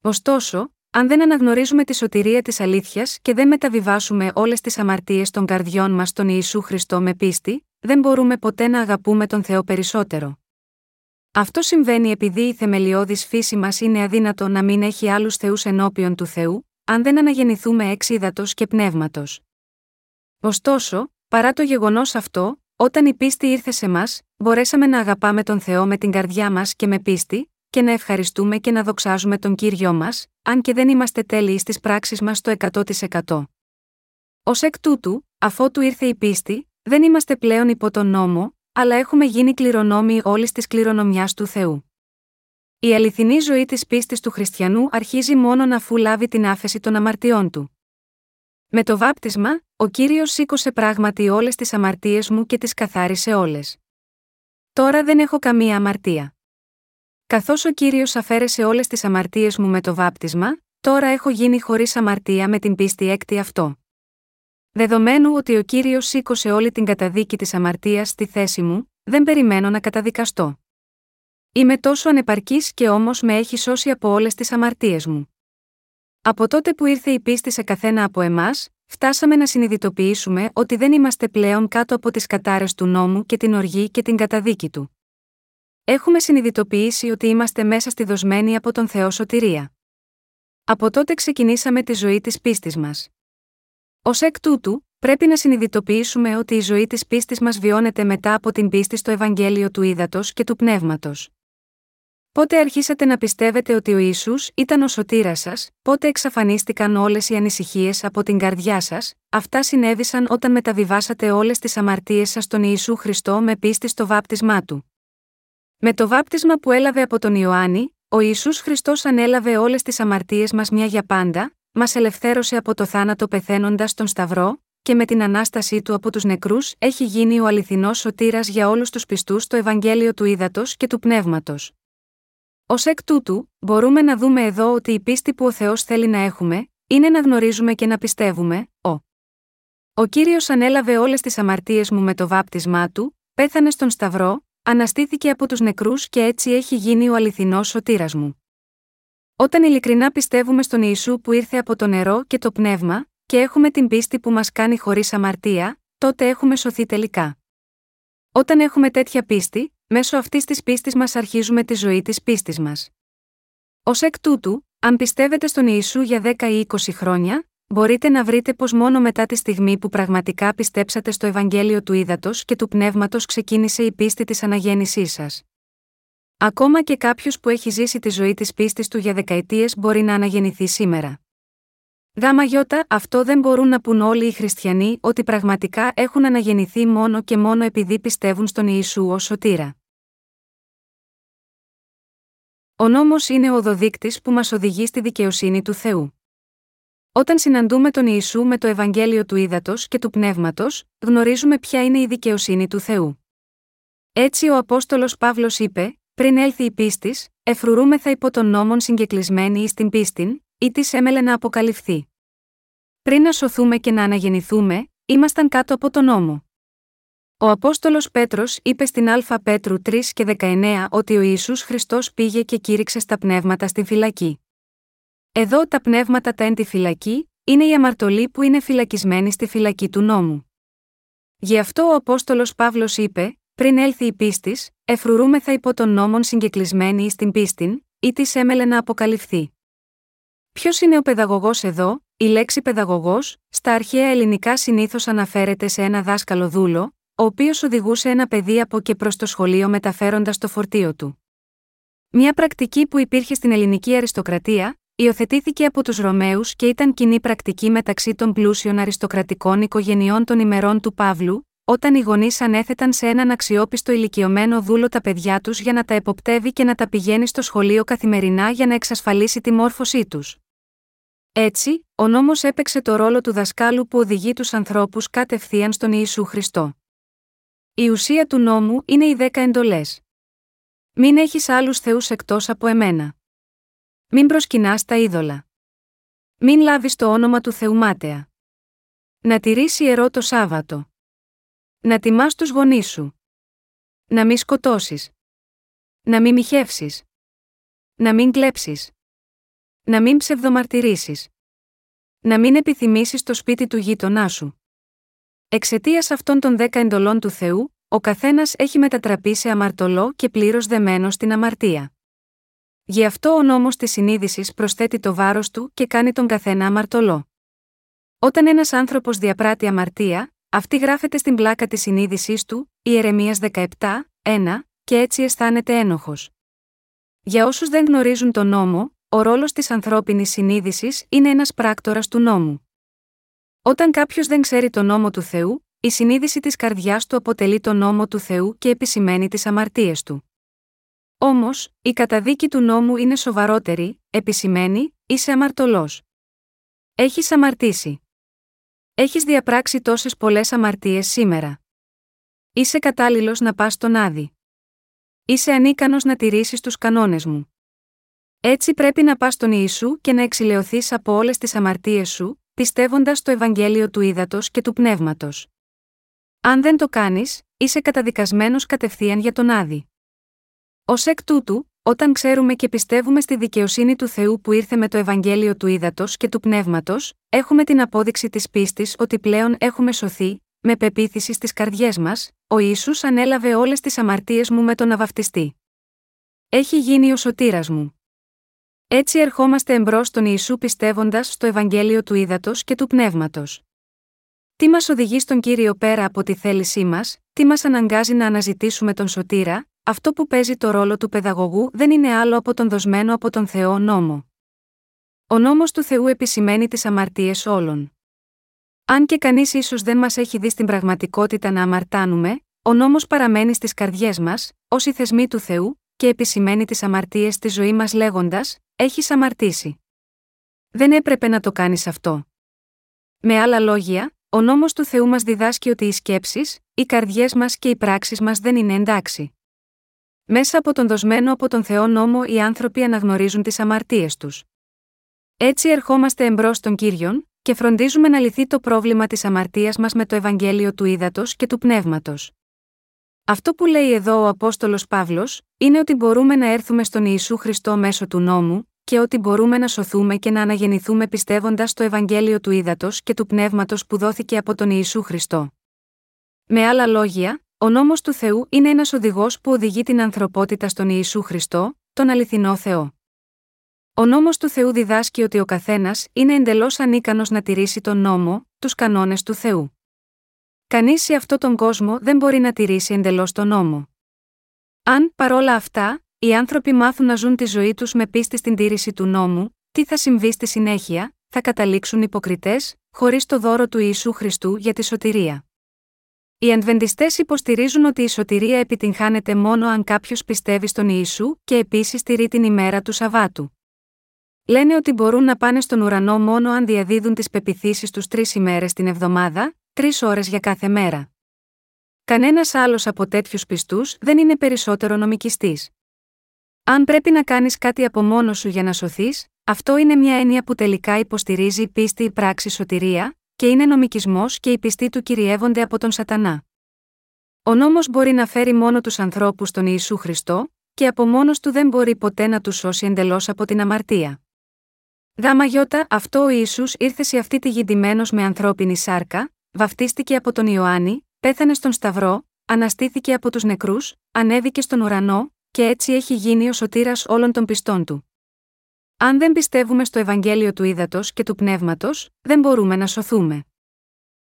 Ωστόσο, αν δεν αναγνωρίζουμε τη σωτηρία της αλήθειας και δεν μεταβιβάσουμε όλες τις αμαρτίες των καρδιών μας στον Ιησού Χριστό με πίστη, δεν μπορούμε ποτέ να αγαπούμε τον Θεό περισσότερο. Αυτό συμβαίνει επειδή η θεμελιώδης φύση μας είναι αδύνατο να μην έχει άλλους θεούς ενώπιον του Θεού, αν δεν αναγεννηθούμε εξ ύδατο και πνεύματος. Ωστόσο, παρά το γεγονός αυτό, όταν η πίστη ήρθε σε μας, μπορέσαμε να αγαπάμε τον Θεό με την καρδιά μας και με πίστη, και να ευχαριστούμε και να δοξάζουμε τον κύριο μας, αν και δεν είμαστε τέλειοι στις πράξεις μας το 100%. Ω εκ τούτου, αφότου ήρθε η πίστη, δεν είμαστε πλέον υπό τον νόμο, αλλά έχουμε γίνει κληρονόμοι όλης της κληρονομιάς του Θεού. Η αληθινή ζωή της πίστης του χριστιανού αρχίζει μόνο αφού λάβει την άφεση των αμαρτιών του. Με το βάπτισμα, ο κύριος σήκωσε πράγματι όλες τις αμαρτίες μου και τις καθάρισε όλες. Τώρα δεν έχω καμία αμαρτία. Καθώς ο κύριος αφαίρεσε όλες τις αμαρτίες μου με το βάπτισμα, τώρα έχω γίνει χωρίς αμαρτία με την πίστη έκτη αυτό. Δεδομένου ότι ο κύριος σήκωσε όλη την καταδίκη της αμαρτίας στη θέση μου, δεν περιμένω να καταδικαστώ. Είμαι τόσο ανεπαρκής και όμως με έχει σώσει από όλες τις αμαρτίες μου. Από τότε που ήρθε η πίστη σε καθένα από εμάς, φτάσαμε να συνειδητοποιήσουμε ότι δεν είμαστε πλέον κάτω από τις κατάρε του νόμου και την οργή και την καταδίκη του. Έχουμε συνειδητοποιήσει ότι είμαστε μέσα στη δοσμένη από τον Θεό σωτηρία. Από τότε ξεκινήσαμε τη ζωή της πίστης μας. Ω εκ τούτου, πρέπει να συνειδητοποιήσουμε ότι η ζωή της πίστης μας βιώνεται μετά από την πίστη στο Ευαγγέλιο του Ήδατος και του Πνεύματος. Πότε αρχίσατε να πιστεύετε ότι ο Ισού ήταν ο σωτήρας σας, πότε εξαφανίστηκαν όλες οι ανησυχίες από την καρδιά σας, αυτά συνέβησαν όταν μεταβιβάσατε όλες τις αμαρτίες σας στον Ιησού Χριστό με πίστη στο βάπτισμά του. Με το βάπτισμα που έλαβε από τον Ιωάννη, ο Ιησούς Χριστός ανέλαβε όλες τις αμαρτίες μας μια για πάντα, μας ελευθέρωσε από το θάνατο πεθαίνοντας στον Σταυρό, και με την ανάστασή του από τους νεκρούς έχει γίνει ο αληθινός σωτήρας για όλους τους πιστούς στο Ευαγγέλιο του Ήδατος και του Πνεύματος. Ω εκ τούτου, μπορούμε να δούμε εδώ ότι η πίστη που ο Θεός θέλει να έχουμε, είναι να γνωρίζουμε και να πιστεύουμε, ο. Ο κύριος ανέλαβε όλες τις αμαρτίες μου με το βάπτισμά του, πέθανε στον Σταυρό, αναστήθηκε από τους νεκρούς και έτσι έχει γίνει ο αληθινός σωτήρας μου. Όταν ειλικρινά πιστεύουμε στον Ιησού που ήρθε από το νερό και το πνεύμα, και έχουμε την πίστη που μας κάνει χωρίς αμαρτία, τότε έχουμε σωθεί τελικά. Όταν έχουμε τέτοια πίστη, μέσω αυτής της πίστης μας αρχίζουμε τη ζωή της πίστης μας. Ω εκ τούτου, αν πιστεύετε στον Ιησού για 10 ή 20 χρόνια, μπορείτε να βρείτε πως μόνο μετά τη στιγμή που πραγματικά πιστέψατε στο Ευαγγέλιο του Ήδατος και του Πνεύματος ξεκίνησε η πίστη της αναγέννησής σας. Ακόμα και κάποιος που έχει ζήσει τη ζωή της πίστης του για δεκαετίες μπορεί να αναγεννηθεί σήμερα. Γάμα γιώτα, αυτό δεν μπορούν να πούν όλοι οι χριστιανοί ότι πραγματικά έχουν αναγεννηθεί μόνο και μόνο επειδή πιστεύουν στον Ιησού ως σωτήρα. Ο νόμος είναι ο οδοδείκτης που μας οδηγεί στη δικαιοσύνη του Θεού. Όταν συναντούμε τον Ιησού με το Ευαγγέλιο του Ήδατος και του Πνεύματος, γνωρίζουμε ποια είναι η δικαιοσύνη του Θεού. Έτσι ο Απόστολος Παύλος είπε: πριν έλθει η πίστης, εφρουρούμεθα υπό τον νόμον συγκεκλισμένη εις την πίστην, ή της έμελε να αποκαλυφθεί. Πριν να σωθούμε και να αναγεννηθούμε, ήμασταν κάτω από τον νόμο. Ο Απόστολος Πέτρος είπε στην Α Πέτρου 3 και 19 ότι ο Ισού Χριστός πήγε και κήρυξε στα πνεύματα στην φυλακή. Εδώ τα πνεύματα τα εν τη φυλακή, είναι οι αμαρτωλοί που είναι φυλακισμένοι στη φυλακή του νόμου. Γι' αυτό ο Απόστολος Παύλος είπε: Πριν έλθει η πίστη, εφρουρούμεθα υπό τον νόμον συγκεκλισμένη εις την πίστην, ή της έμελε να αποκαλυφθεί. Ποιος είναι ο παιδαγωγός εδώ, η λέξη παιδαγωγός, στα αρχαία ελληνικά συνήθως αναφέρεται σε ένα δάσκαλο δούλο, ο οποίος οδηγούσε ένα παιδί από και προς το σχολείο μεταφέροντας το φορτίο του. Μια πρακτική που υπήρχε στην ελληνική αριστοκρατία, υιοθετήθηκε από τους Ρωμαίους και ήταν κοινή πρακτική μεταξύ των πλούσιων αριστοκρατικών οικογενειών των ημερών του Παύλου, όταν οι γονείς ανέθεταν σε έναν αξιόπιστο ηλικιωμένο δούλο τα παιδιά τους για να τα εποπτεύει και να τα πηγαίνει στο σχολείο καθημερινά για να εξασφαλίσει τη μόρφωσή τους. Έτσι, ο νόμος έπαιξε το ρόλο του δασκάλου που οδηγεί τους ανθρώπους κατευθείαν στον Ιησού Χριστό. Η ουσία του νόμου είναι οι δέκα εντολές. Μην έχεις άλλους θεούς εκτός από εμένα. Μην προσκυνάς τα είδωλα. Μην λάβεις το όνομα του Θεού μάταια. Να τηρήσει ιερό το Σάββατο. Να τιμάς τους γονείς σου. Να μην σκοτώσεις. Να μην μοιχεύσεις. Να μην κλέψεις. Να μην ψευδομαρτυρήσεις. Να μην επιθυμήσεις το σπίτι του γείτονά σου. Εξαιτίας αυτών των δέκα εντολών του Θεού, ο καθένας έχει μετατραπεί σε αμαρτωλό και πλήρως δεμένο στην αμαρτία. Γι' αυτό ο νόμος της συνείδησης προσθέτει το βάρος του και κάνει τον καθένα αμαρτωλό. Όταν ένας άνθρωπος διαπράττει αμαρτία, αυτή γράφεται στην πλάκα της συνείδησής του, Ιερεμία 17, 1, και έτσι αισθάνεται ένοχος. Για όσους δεν γνωρίζουν τον νόμο, ο ρόλος της ανθρώπινης συνείδησης είναι ένας πράκτορας του νόμου. Όταν κάποιος δεν ξέρει τον νόμο του Θεού, η συνείδηση της καρδιάς του αποτελεί τον νόμο του Θεού και επισημαίνει τις αμαρτίες του. Όμως, η καταδίκη του νόμου είναι σοβαρότερη, επισημαίνει, είσαι αμαρτωλός. Έχεις αμαρτήσει. Έχεις διαπράξει τόσες πολλές αμαρτίες σήμερα. Είσαι κατάλληλος να πας στον Άδη. Είσαι ανίκανος να τηρήσεις τους κανόνες μου. Έτσι πρέπει να πας στον Ιησού και να εξηλαιωθείς από όλες τις αμαρτίες σου, πιστεύοντας το Ευαγγέλιο του Ήδατος και του Πνεύματος. Αν δεν το κάνεις, είσαι καταδικασμένος κατευθείαν για τον Άδη. Ω εκ τούτου, όταν ξέρουμε και πιστεύουμε στη δικαιοσύνη του Θεού που ήρθε με το Ευαγγέλιο του Ήδατος και του Πνεύματος, έχουμε την απόδειξη της πίστης ότι πλέον έχουμε σωθεί, με πεποίθηση στις καρδιές μας, ο ίσου ανέλαβε όλες τις αμαρτίες μου με τον να Έχει γίνει ο σωτήρας μου. Έτσι ερχόμαστε εμπρός στον Ιησού πιστεύοντας στο Ευαγγέλιο του Ήδατος και του Πνεύματος. Τι μας οδηγεί στον κύριο πέρα από τη θέλησή μας, τι μας αναγκάζει να αναζητήσουμε τον σωτήρα, αυτό που παίζει το ρόλο του παιδαγωγού δεν είναι άλλο από τον δοσμένο από τον Θεό νόμο. Ο νόμος του Θεού επισημαίνει τις αμαρτίες όλων. Αν και κανείς ίσως δεν μας έχει δει στην πραγματικότητα να αμαρτάνουμε, ο νόμος παραμένει στις καρδιές μας, ως οι θεσμοί του Θεού, και επισημαίνει τις αμαρτίες στη ζωή μας λέγοντας: Έχεις αμαρτήσει. Δεν έπρεπε να το κάνεις αυτό. Με άλλα λόγια, ο νόμος του Θεού μας διδάσκει ότι οι σκέψεις, οι καρδιές μας και οι πράξεις μας δεν είναι εντάξει. Μέσα από τον δοσμένο από τον Θεό νόμο οι άνθρωποι αναγνωρίζουν τις αμαρτίες τους. Έτσι ερχόμαστε εμπρός των κύριων, και φροντίζουμε να λυθεί το πρόβλημα της αμαρτίας μας με το Ευαγγέλιο του Ήδατος και του Πνεύματος. Αυτό που λέει εδώ ο Απόστολος Παύλος, είναι ότι μπορούμε να έρθουμε στον Ιησού Χριστό μέσω του νόμου, και ότι μπορούμε να σωθούμε και να αναγεννηθούμε πιστεύοντας το Ευαγγέλιο του Ήδατος και του Πνεύματος που δόθηκε από τον Ιησού Χριστό. Με άλλα λόγια, ο νόμος του Θεού είναι ένας οδηγός που οδηγεί την ανθρωπότητα στον Ιησού Χριστό, τον αληθινό Θεό. Ο νόμος του Θεού διδάσκει ότι ο καθένας είναι εντελώς ανίκανος να τηρήσει τον νόμο, τους κανόνες του Θεού. Κανείς σε αυτόν τον κόσμο δεν μπορεί να τηρήσει εντελώς τον νόμο. Αν, παρόλα αυτά, οι άνθρωποι μάθουν να ζουν τη ζωή τους με πίστη στην τήρηση του νόμου, τι θα συμβεί στη συνέχεια, θα καταλήξουν υποκριτές, χωρίς το δώρο του Ιησού Χριστού για τη σωτηρία. Οι Αντβεντιστέ υποστηρίζουν ότι η σωτηρία επιτυγχάνεται μόνο αν κάποιος πιστεύει στον Ιησού και επίσης τηρεί την ημέρα του Σαββάτου. Λένε ότι μπορούν να πάνε στον ουρανό μόνο αν διαδίδουν τις πεπιθήσεις τους τρεις ημέρες την εβδομάδα, τρεις ώρες για κάθε μέρα. Κανένας άλλος από τέτοιους πιστούς δεν είναι περισσότερο νομικιστής. Αν πρέπει να κάνεις κάτι από μόνος σου για να σωθείς, αυτό είναι μια έννοια που τελικά υποστηρίζει πίστη ή πράξη σωτηρία, και είναι νομικισμός και οι πιστοί του κυριεύονται από τον Σατανά. Ο νόμος μπορεί να φέρει μόνο τους ανθρώπους στον Ιησού Χριστό, και από μόνος του δεν μπορεί ποτέ να τους σώσει εντελώς από την αμαρτία. Δάμα γιώτα, αυτό ο Ισού ήρθε σε αυτή τη γη με ανθρώπινη σάρκα, βαφτίστηκε από τον Ιωάννη, πέθανε στον Σταυρό, αναστήθηκε από τους νεκρούς, ανέβηκε στον ουρανό, και έτσι έχει γίνει ο σωτήρας όλων των πιστών του. Αν δεν πιστεύουμε στο Ευαγγέλιο του Ήδατος και του Πνεύματος, δεν μπορούμε να σωθούμε.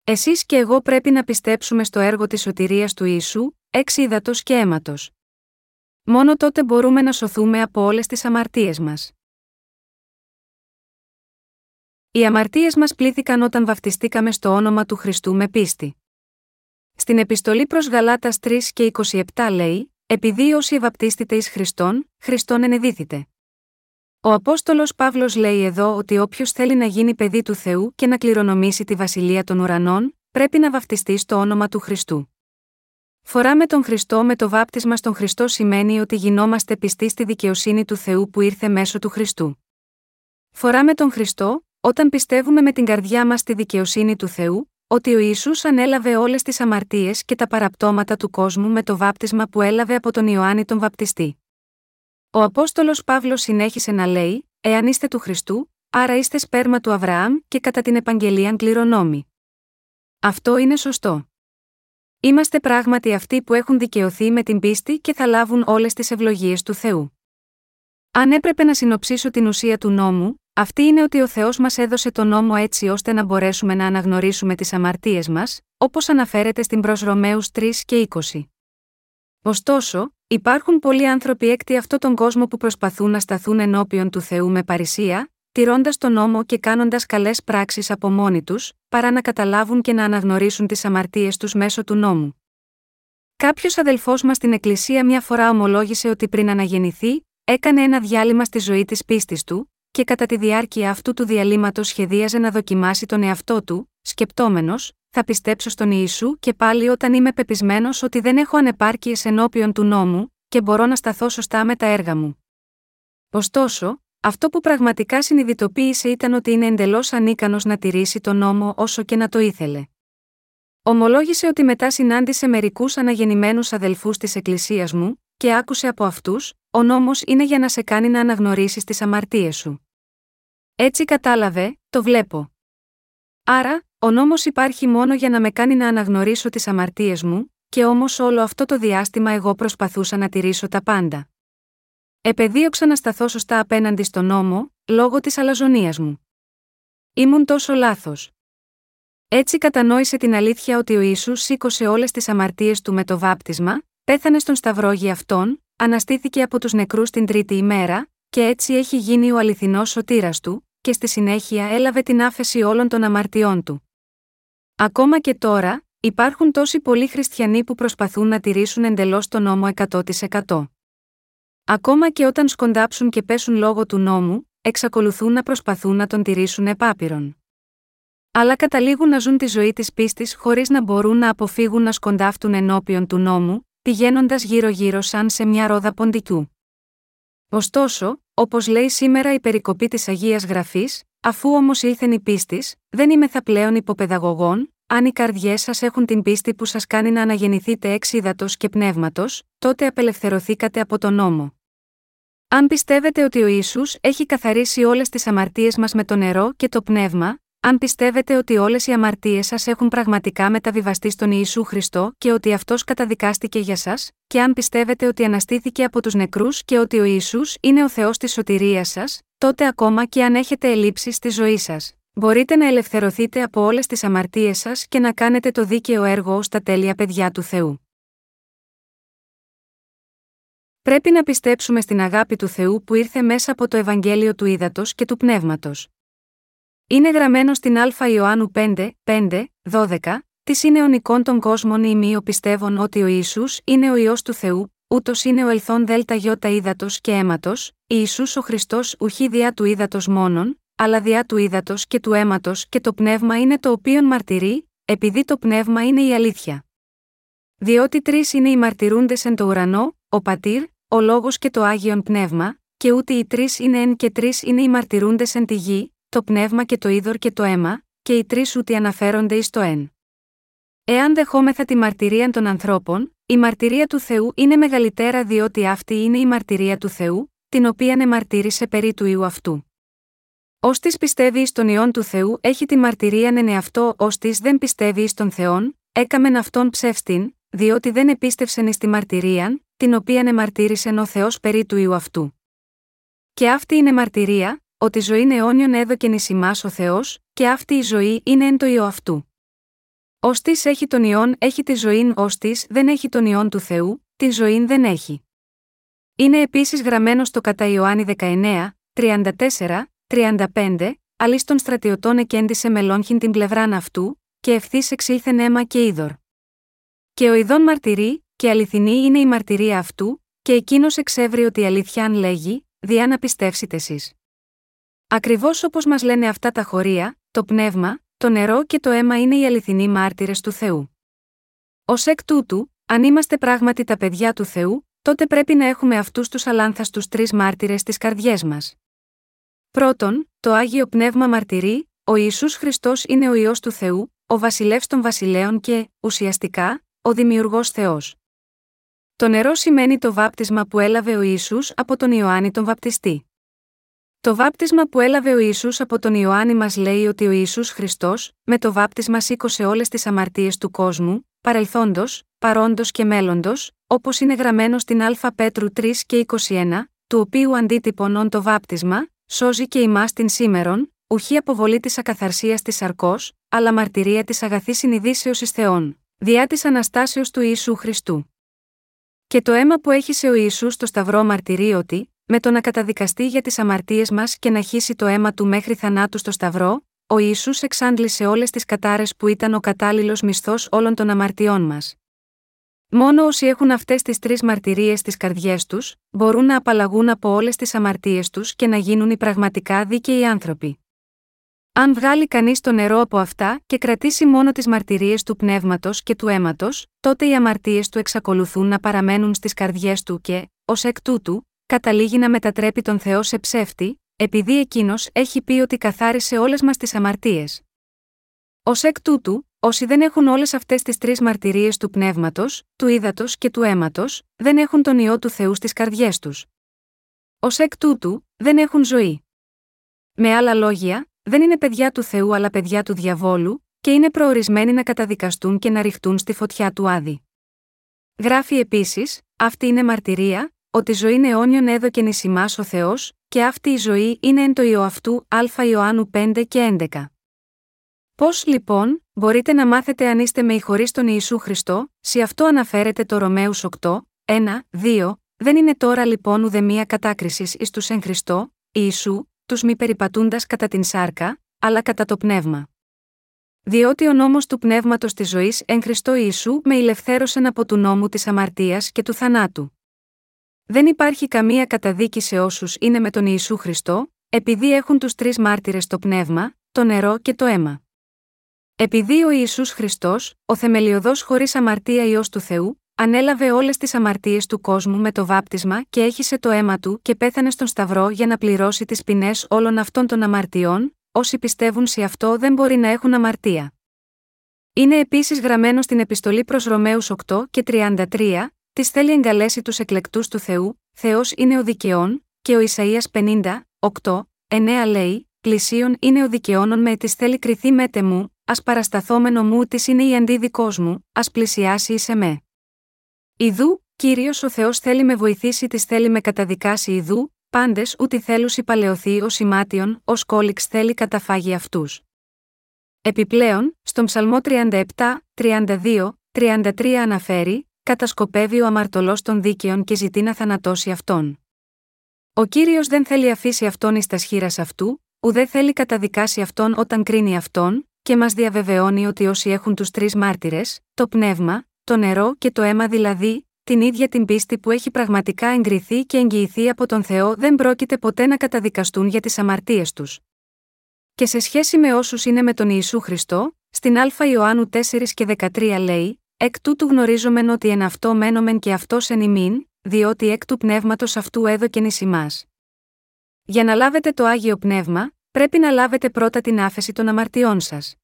Εσείς και εγώ πρέπει να πιστέψουμε στο έργο της σωτηρίας του Ιησού, εξ ύδατο και αίματος. Μόνο τότε μπορούμε να σωθούμε από όλες τις αμαρτίες μας. Οι αμαρτίες μας πλήθηκαν όταν βαφτιστήκαμε στο όνομα του Χριστού με πίστη. Στην επιστολή προς Γαλάτας 3 και 27 λέει: Επειδή όσοι βαπτίστητε εις Χριστόν, Χριστόν ενεδίθητε. Ο Απόστολος Παύλος λέει εδώ ότι όποιος θέλει να γίνει παιδί του Θεού και να κληρονομήσει τη βασιλεία των ουρανών, πρέπει να βαφτιστεί στο όνομα του Χριστού. Φοράμε τον Χριστό με το βάπτισμα στον Χριστό σημαίνει ότι γινόμαστε πιστοί στη δικαιοσύνη του Θεού που ήρθε μέσω του Χριστού. Φοράμε τον Χριστό, όταν πιστεύουμε με την καρδιά μας στη δικαιοσύνη του Θεού, ότι ο Ιησούς ανέλαβε όλες τις αμαρτίες και τα παραπτώματα του κόσμου με το βάπτισμα που έλαβε από τον Ιωάννη τον Βαπτιστή. Ο Απόστολος Παύλος συνέχισε να λέει: Εάν είστε του Χριστού, άρα είστε σπέρμα του Αβραάμ και κατά την επαγγελία κληρονόμη. Αυτό είναι σωστό. είμαστε πράγματι αυτοί που έχουν δικαιωθεί με την πίστη και θα λάβουν όλες τις ευλογίες του Θεού. Αν έπρεπε να συνοψίσω την ουσία του νόμου, αυτή είναι ότι ο Θεός μας έδωσε τον νόμο έτσι ώστε να μπορέσουμε να αναγνωρίσουμε τις αμαρτίες μας, όπως αναφέρεται στην προ Ρωμαίου 3 και 20. Ωστόσο, υπάρχουν πολλοί άνθρωποι έκτη αυτόν τον κόσμο που προσπαθούν να σταθούν ενώπιον του Θεού με παρησία, τηρώντας τον νόμο και κάνοντας καλές πράξεις από μόνοι τους, παρά να καταλάβουν και να αναγνωρίσουν τις αμαρτίες τους μέσω του νόμου. Κάποιος αδελφός μας στην Εκκλησία μια φορά ομολόγησε ότι πριν αναγεννηθεί, έκανε ένα διάλειμμα στη ζωή της πίστης του, και κατά τη διάρκεια αυτού του διαλύματος σχεδίαζε να δοκιμάσει τον εαυτό του, σκεπτόμενος, θα πιστέψω στον Ιησού και πάλι όταν είμαι πεπισμένος ότι δεν έχω ανεπάρκειες ενώπιον του νόμου, και μπορώ να σταθώ σωστά με τα έργα μου. Ωστόσο, αυτό που πραγματικά συνειδητοποίησε ήταν ότι είναι εντελώς ανίκανος να τηρήσει τον νόμο όσο και να το ήθελε. Ομολόγησε ότι μετά συνάντησε μερικούς αναγεννημένους αδελφούς της Εκκλησίας μου, και άκουσε από αυτούς: Ο νόμος είναι για να σε κάνει να αναγνωρίσεις τις αμαρτίες σου. Έτσι κατάλαβε, το βλέπω. Άρα, ο νόμος υπάρχει μόνο για να με κάνει να αναγνωρίσω τις αμαρτίες μου, και όμως όλο αυτό το διάστημα εγώ προσπαθούσα να τηρήσω τα πάντα. Επεδίωξα να σταθώ σωστά απέναντι στον νόμο, λόγω της αλαζονίας μου. Ήμουν τόσο λάθος. Έτσι κατανόησε την αλήθεια ότι ο Ιησούς σήκωσε όλες τις αμαρτίες του με το βάπτισμα, πέθανε στον σταυρό για αυτόν, αναστήθηκε από τους νεκρούς την τρίτη ημέρα, και έτσι έχει γίνει ο αληθινός σωτήρας του, και στη συνέχεια έλαβε την άφεση όλων των αμαρτιών του. Ακόμα και τώρα, υπάρχουν τόσοι πολλοί χριστιανοί που προσπαθούν να τηρήσουν εντελώς τον νόμο 100%. Ακόμα και όταν σκοντάψουν και πέσουν λόγω του νόμου, εξακολουθούν να προσπαθούν να τον τηρήσουν επάπειρον. Αλλά καταλήγουν να ζουν τη ζωή της πίστης χωρίς να μπορούν να αποφύγουν να σκοντάφτουν ενώπιον του νόμου, πηγαίνοντας γύρω-γύρω σαν σε μια ρόδα ποντικού. Ωστόσο, όπως λέει σήμερα η περικοπή της Αγίας Γραφής, αφού όμως ήλθεν η πίστης, δεν είμαι θα πλέον υποπαιδαγωγών, αν οι καρδιές σας έχουν την πίστη που σας κάνει να αναγεννηθείτε εξ ύδατο και πνεύματος, τότε απελευθερωθήκατε από τον νόμο. Αν πιστεύετε ότι ο Ιησούς έχει καθαρίσει όλες τις αμαρτίες μας με το νερό και το πνεύμα, αν πιστεύετε ότι όλες οι αμαρτίες σας έχουν πραγματικά μεταβιβαστεί στον Ιησού Χριστό και ότι αυτός καταδικάστηκε για σας, και αν πιστεύετε ότι αναστήθηκε από τους νεκρούς και ότι ο Ιησούς είναι ο Θεός της σωτηρίας σας, τότε ακόμα και αν έχετε ελλείψει στη ζωή σας, μπορείτε να ελευθερωθείτε από όλες τις αμαρτίες σας και να κάνετε το δίκαιο έργο ω τα τέλεια παιδιά του Θεού. Πρέπει να πιστέψουμε στην αγάπη του Θεού που ήρθε μέσα από το Ευαγγέλιο του Ήδατος και του Πνεύματος. Είναι γραμμένο στην Α Ιωάννου 5, 5, 12, της είναι ονικών των κόσμων ή μη πιστεύων ότι ο Ισού είναι ο ιό του Θεού, ούτως είναι ο ελθόν δέλτα γιώτα ύδατος και αίματος, Ιησούς ο Χριστός ουχή διά του ύδατος μόνον, αλλά διά του ύδατος και του αίματος και το πνεύμα είναι το οποίον μαρτυρεί, επειδή το πνεύμα είναι η αλήθεια. Διότι τρεις είναι οι μαρτυρούντες εν το ουρανό, ο πατήρ, ο λόγος και το άγιον πνεύμα, και ούτε οι τρεις είναι εν και τρεις είναι οι μαρτυρούντες εν τη γη, το πνεύμα και το είδωρ και το αίμα, και οι τρεις ούτε αναφέρονται εις το εν. Εάν δεχόμεθα τη μαρτυρία των ανθρώπων, η μαρτυρία του Θεού είναι μεγαλύτερα διότι αυτή είναι η μαρτυρία του Θεού, την οποία εμαρτύρησε περί του ιού αυτού. Ω της πιστεύει εις τον ιόν του Θεού έχει τη μαρτυρία εν εαυτό, ως της δεν πιστεύει εις τον Θεόν, έκαμεν αυτόν ψεύστην, διότι δεν επίστευσεν εις τη μαρτυρία, την οποία εμαρτύρησε ο Θεός περί του ιού αυτού. Και αυτή είναι μαρτυρία, ότι ζωή αιώνιον έδωκεν εις ημάς ο Θεός, και αυτή η ζωή είναι εν το ιό αυτού. Ω έχει τον ιόν έχει τη ζωή, ως δεν έχει τον ιόν του Θεού, τη ζωή δεν έχει. Είναι επίσης γραμμένο στο κατά Ιωάννη 19, 34, 35, αλή των στρατιωτών εκέντησε με λόγχιν την πλευράν αυτού, και ευθύς εξήλθεν αίμα και είδωρ. Και ο ειδών μαρτυρεί, και αληθινή είναι η μαρτυρία αυτού, και εκείνος εξεύρει ότι αληθιάν λέγει, διά να πιστεύσετε εσεί. Ακριβώς όπως μας λένε αυτά τα χωρία, το πνεύμα, το νερό και το αίμα είναι οι αληθινοί μάρτυρες του Θεού. Ω εκ τούτου, αν είμαστε πράγματι τα παιδιά του Θεού, τότε πρέπει να έχουμε αυτούς τους αλάνθαστους τρεις μάρτυρες στις καρδιές μας. Πρώτον, το άγιο πνεύμα μαρτυρεί, ο Ισού Χριστός είναι ο ιό του Θεού, ο βασιλεύς των βασιλέων και, ουσιαστικά, ο δημιουργός Θεός. Το νερό σημαίνει το βάπτισμα που έλαβε ο Ιησούς από τον Ιωάννη τον Βαπτιστή. Το βάπτισμα που έλαβε ο Ιησούς από τον Ιωάννη μας λέει ότι ο Ιησούς Χριστός, με το βάπτισμα σήκωσε όλες τις αμαρτίες του κόσμου, παρελθόντος, παρόντος και μέλλοντος, όπως είναι γραμμένο στην Α Πέτρου 3 και 21, του οποίου αντίτυπον όν το βάπτισμα, σώζει και ημάς την σήμερον, ουχή αποβολή της ακαθαρσίας της σαρκός, αλλά μαρτυρία της αγαθής συνειδήσεως εις Θεών, διά της Αναστάσεως του Ιησού Χριστού. Και το αίμα που έχησε ο Ιησούς στο Σταυρό μαρτυρεί ότι, με το να καταδικαστεί για τις αμαρτίες μας και να χύσει το αίμα του μέχρι θανάτου στο Σταυρό, ο Ιησούς εξάντλησε όλες τις κατάρες που ήταν ο κατάλληλος μισθός όλων των αμαρτιών μας. Μόνο όσοι έχουν αυτές τις τρεις μαρτυρίες στις καρδιές τους, μπορούν να απαλλαγούν από όλες τις αμαρτίες τους και να γίνουν οι πραγματικά δίκαιοι άνθρωποι. Αν βγάλει κανείς το νερό από αυτά και κρατήσει μόνο τις μαρτυρίες του πνεύματος και του αίματος, τότε οι αμαρτίες του εξακολουθούν να παραμένουν στις καρδιές του και, ως εκ τούτου, καταλήγει να μετατρέπει τον Θεό σε ψεύτη, επειδή εκείνος έχει πει ότι καθάρισε όλες μας τις αμαρτίες. Ω εκ τούτου, όσοι δεν έχουν όλες αυτές τις τρεις μαρτυρίες του πνεύματος, του ύδατο και του αίματος, δεν έχουν τον ιό του Θεού στις καρδιές τους. Ω εκ τούτου, δεν έχουν ζωή. Με άλλα λόγια, δεν είναι παιδιά του Θεού αλλά παιδιά του διαβόλου, και είναι προορισμένοι να καταδικαστούν και να ρηχτούν στη φωτιά του άδη. Γράφει επίσης, αυτή είναι μαρτυρία, ότι ζωή αιώνιον έδωκεν εις ημάς ο Θεός, και αυτή η ζωή είναι εν το ιό αυτού Α Ιωάννου 5 και 11. Πώς λοιπόν, μπορείτε να μάθετε αν είστε με ή χωρίς τον Ιησού Χριστό, σε αυτό αναφέρεται το Ρωμαίους 8, 1, 2, δεν είναι τώρα λοιπόν ουδεμία κατάκρισης εις τους εν Χριστό, Ιησού, τους μη περιπατούντας κατά την σάρκα, αλλά κατά το πνεύμα. Διότι ο νόμος του πνεύματος της ζωής εν Χριστό Ιησού με ηλευθέρωσεν από του νόμου της αμαρτίας και του θανάτου. Δεν υπάρχει καμία καταδίκη σε όσους είναι με τον Ιησού Χριστό, επειδή έχουν τους τρεις μάρτυρες το πνεύμα, το νερό και το αίμα. Επειδή ο Ιησούς Χριστός, ο θεμελιωδός χωρίς αμαρτία ιό του Θεού, ανέλαβε όλες τις αμαρτίες του κόσμου με το βάπτισμα και έχισε το αίμα του και πέθανε στον Σταυρό για να πληρώσει τις ποινές όλων αυτών των αμαρτιών, όσοι πιστεύουν σε αυτό δεν μπορεί να έχουν αμαρτία. Είναι επίσης γραμμένο στην επιστολή προς Ρωμαίους 8 και 33, τη θέλει εγκαλέσει τους εκλεκτούς του Θεού, Θεός είναι ο δικαιών, και ο Ισαία 50, 8, 9 λέει: Πλησίον είναι ο δικαιώνων με τη θέλει κρυθεί μέτε μου, ας παρασταθόμενο μου της είναι η αντίδικό μου, ας πλησιάσει ει με. Ιδού, κύριος ο Θεός θέλει με βοηθήσει τη θέλει με καταδικάσει ιδού, πάντες ούτε θέλουσι παλαιωθεί ω ημάτιον, ω κόλιξ θέλει καταφάγει αυτούς. Επιπλέον, στον Ψαλμό 37, 32, 33 αναφέρει, κατασκοπεύει ο αμαρτωλός των δίκαιων και ζητεί να θανατώσει αυτόν. Ο κύριος δεν θέλει αφήσει αυτόν εις τα σχήρα αυτού, ουδέ θέλει καταδικάσει αυτόν όταν κρίνει αυτόν, και μας διαβεβαιώνει ότι όσοι έχουν τους τρεις μάρτυρες, το πνεύμα, το νερό και το αίμα δηλαδή, την ίδια την πίστη που έχει πραγματικά εγκριθεί και εγγυηθεί από τον Θεό δεν πρόκειται ποτέ να καταδικαστούν για τις αμαρτίες τους. Και σε σχέση με όσους είναι με τον Ιησού Χριστό, στην Α Ιωάννου 4 και 13 λέει: Εκ τούτου γνωρίζομεν ότι εν αυτό μένομεν και αυτός εν ημίν, διότι εκ του πνεύματος αυτού έδωκεν ει ημάς. Για να λάβετε το άγιο πνεύμα, πρέπει να λάβετε πρώτα την άφεση των αμαρτιών σας.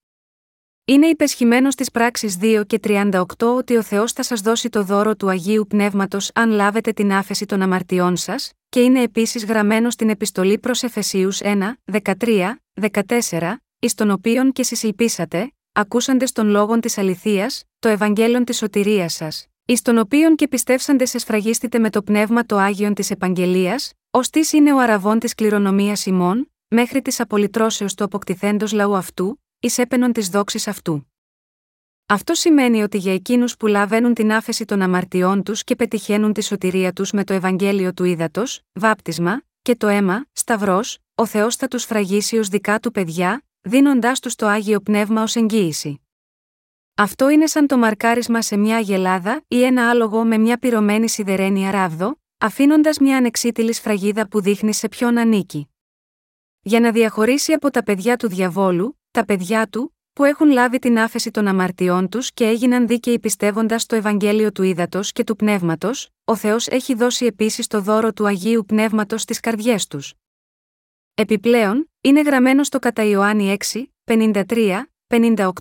Είναι υπεσχημένος στι πράξει 2 και 38 ότι ο Θεός θα σας δώσει το δώρο του Αγίου Πνεύματος αν λάβετε την άφεση των αμαρτιών σας, και είναι επίσης γραμμένος στην επιστολή προς Εφεσίους 1, 13, 14, εις τον οποίον και συσυπήσατε, ακούσαντες των λόγων της αληθείας, το Ευαγγέλιο της σωτηρίας σας, εις τον οποίον και πιστεύσαντε εσφραγίστητε με το πνεύμα το Άγιον της Επαγγελίας, ως τη είναι ο αραβών της κληρονομίας ημών, μέχρι της απολυτρώσεως του αποκτηθέντος λαού αυτού, εις έπαινον της δόξης αυτού. Αυτό σημαίνει ότι για εκείνους που λαβαίνουν την άφεση των αμαρτιών τους και πετυχαίνουν τη σωτηρία τους με το Ευαγγέλιο του ύδατο, βάπτισμα, και το αίμα, σταυρός, ο Θεός θα τους φραγίσει ως δικά του παιδιά, δίνοντάς τους το άγιο πνεύμα ως εγγύηση. Αυτό είναι σαν το μαρκάρισμα σε μια αγελάδα ή ένα άλογο με μια πυρωμένη σιδερένια ράβδο, αφήνοντας μια ανεξίτηλη σφραγίδα που δείχνει σε ποιον ανήκει. Για να διαχωρίσει από τα παιδιά του διαβόλου, τα παιδιά του, που έχουν λάβει την άφεση των αμαρτιών τους και έγιναν δίκαιοι πιστεύοντας το Ευαγγέλιο του Ήδατος και του Πνεύματος, ο Θεός έχει δώσει επίσης το δώρο του Αγίου Πνεύματος στις καρδιές τους. Επιπλέον, είναι γραμμένο στο κατά Ιωάννη 6, 53, 58,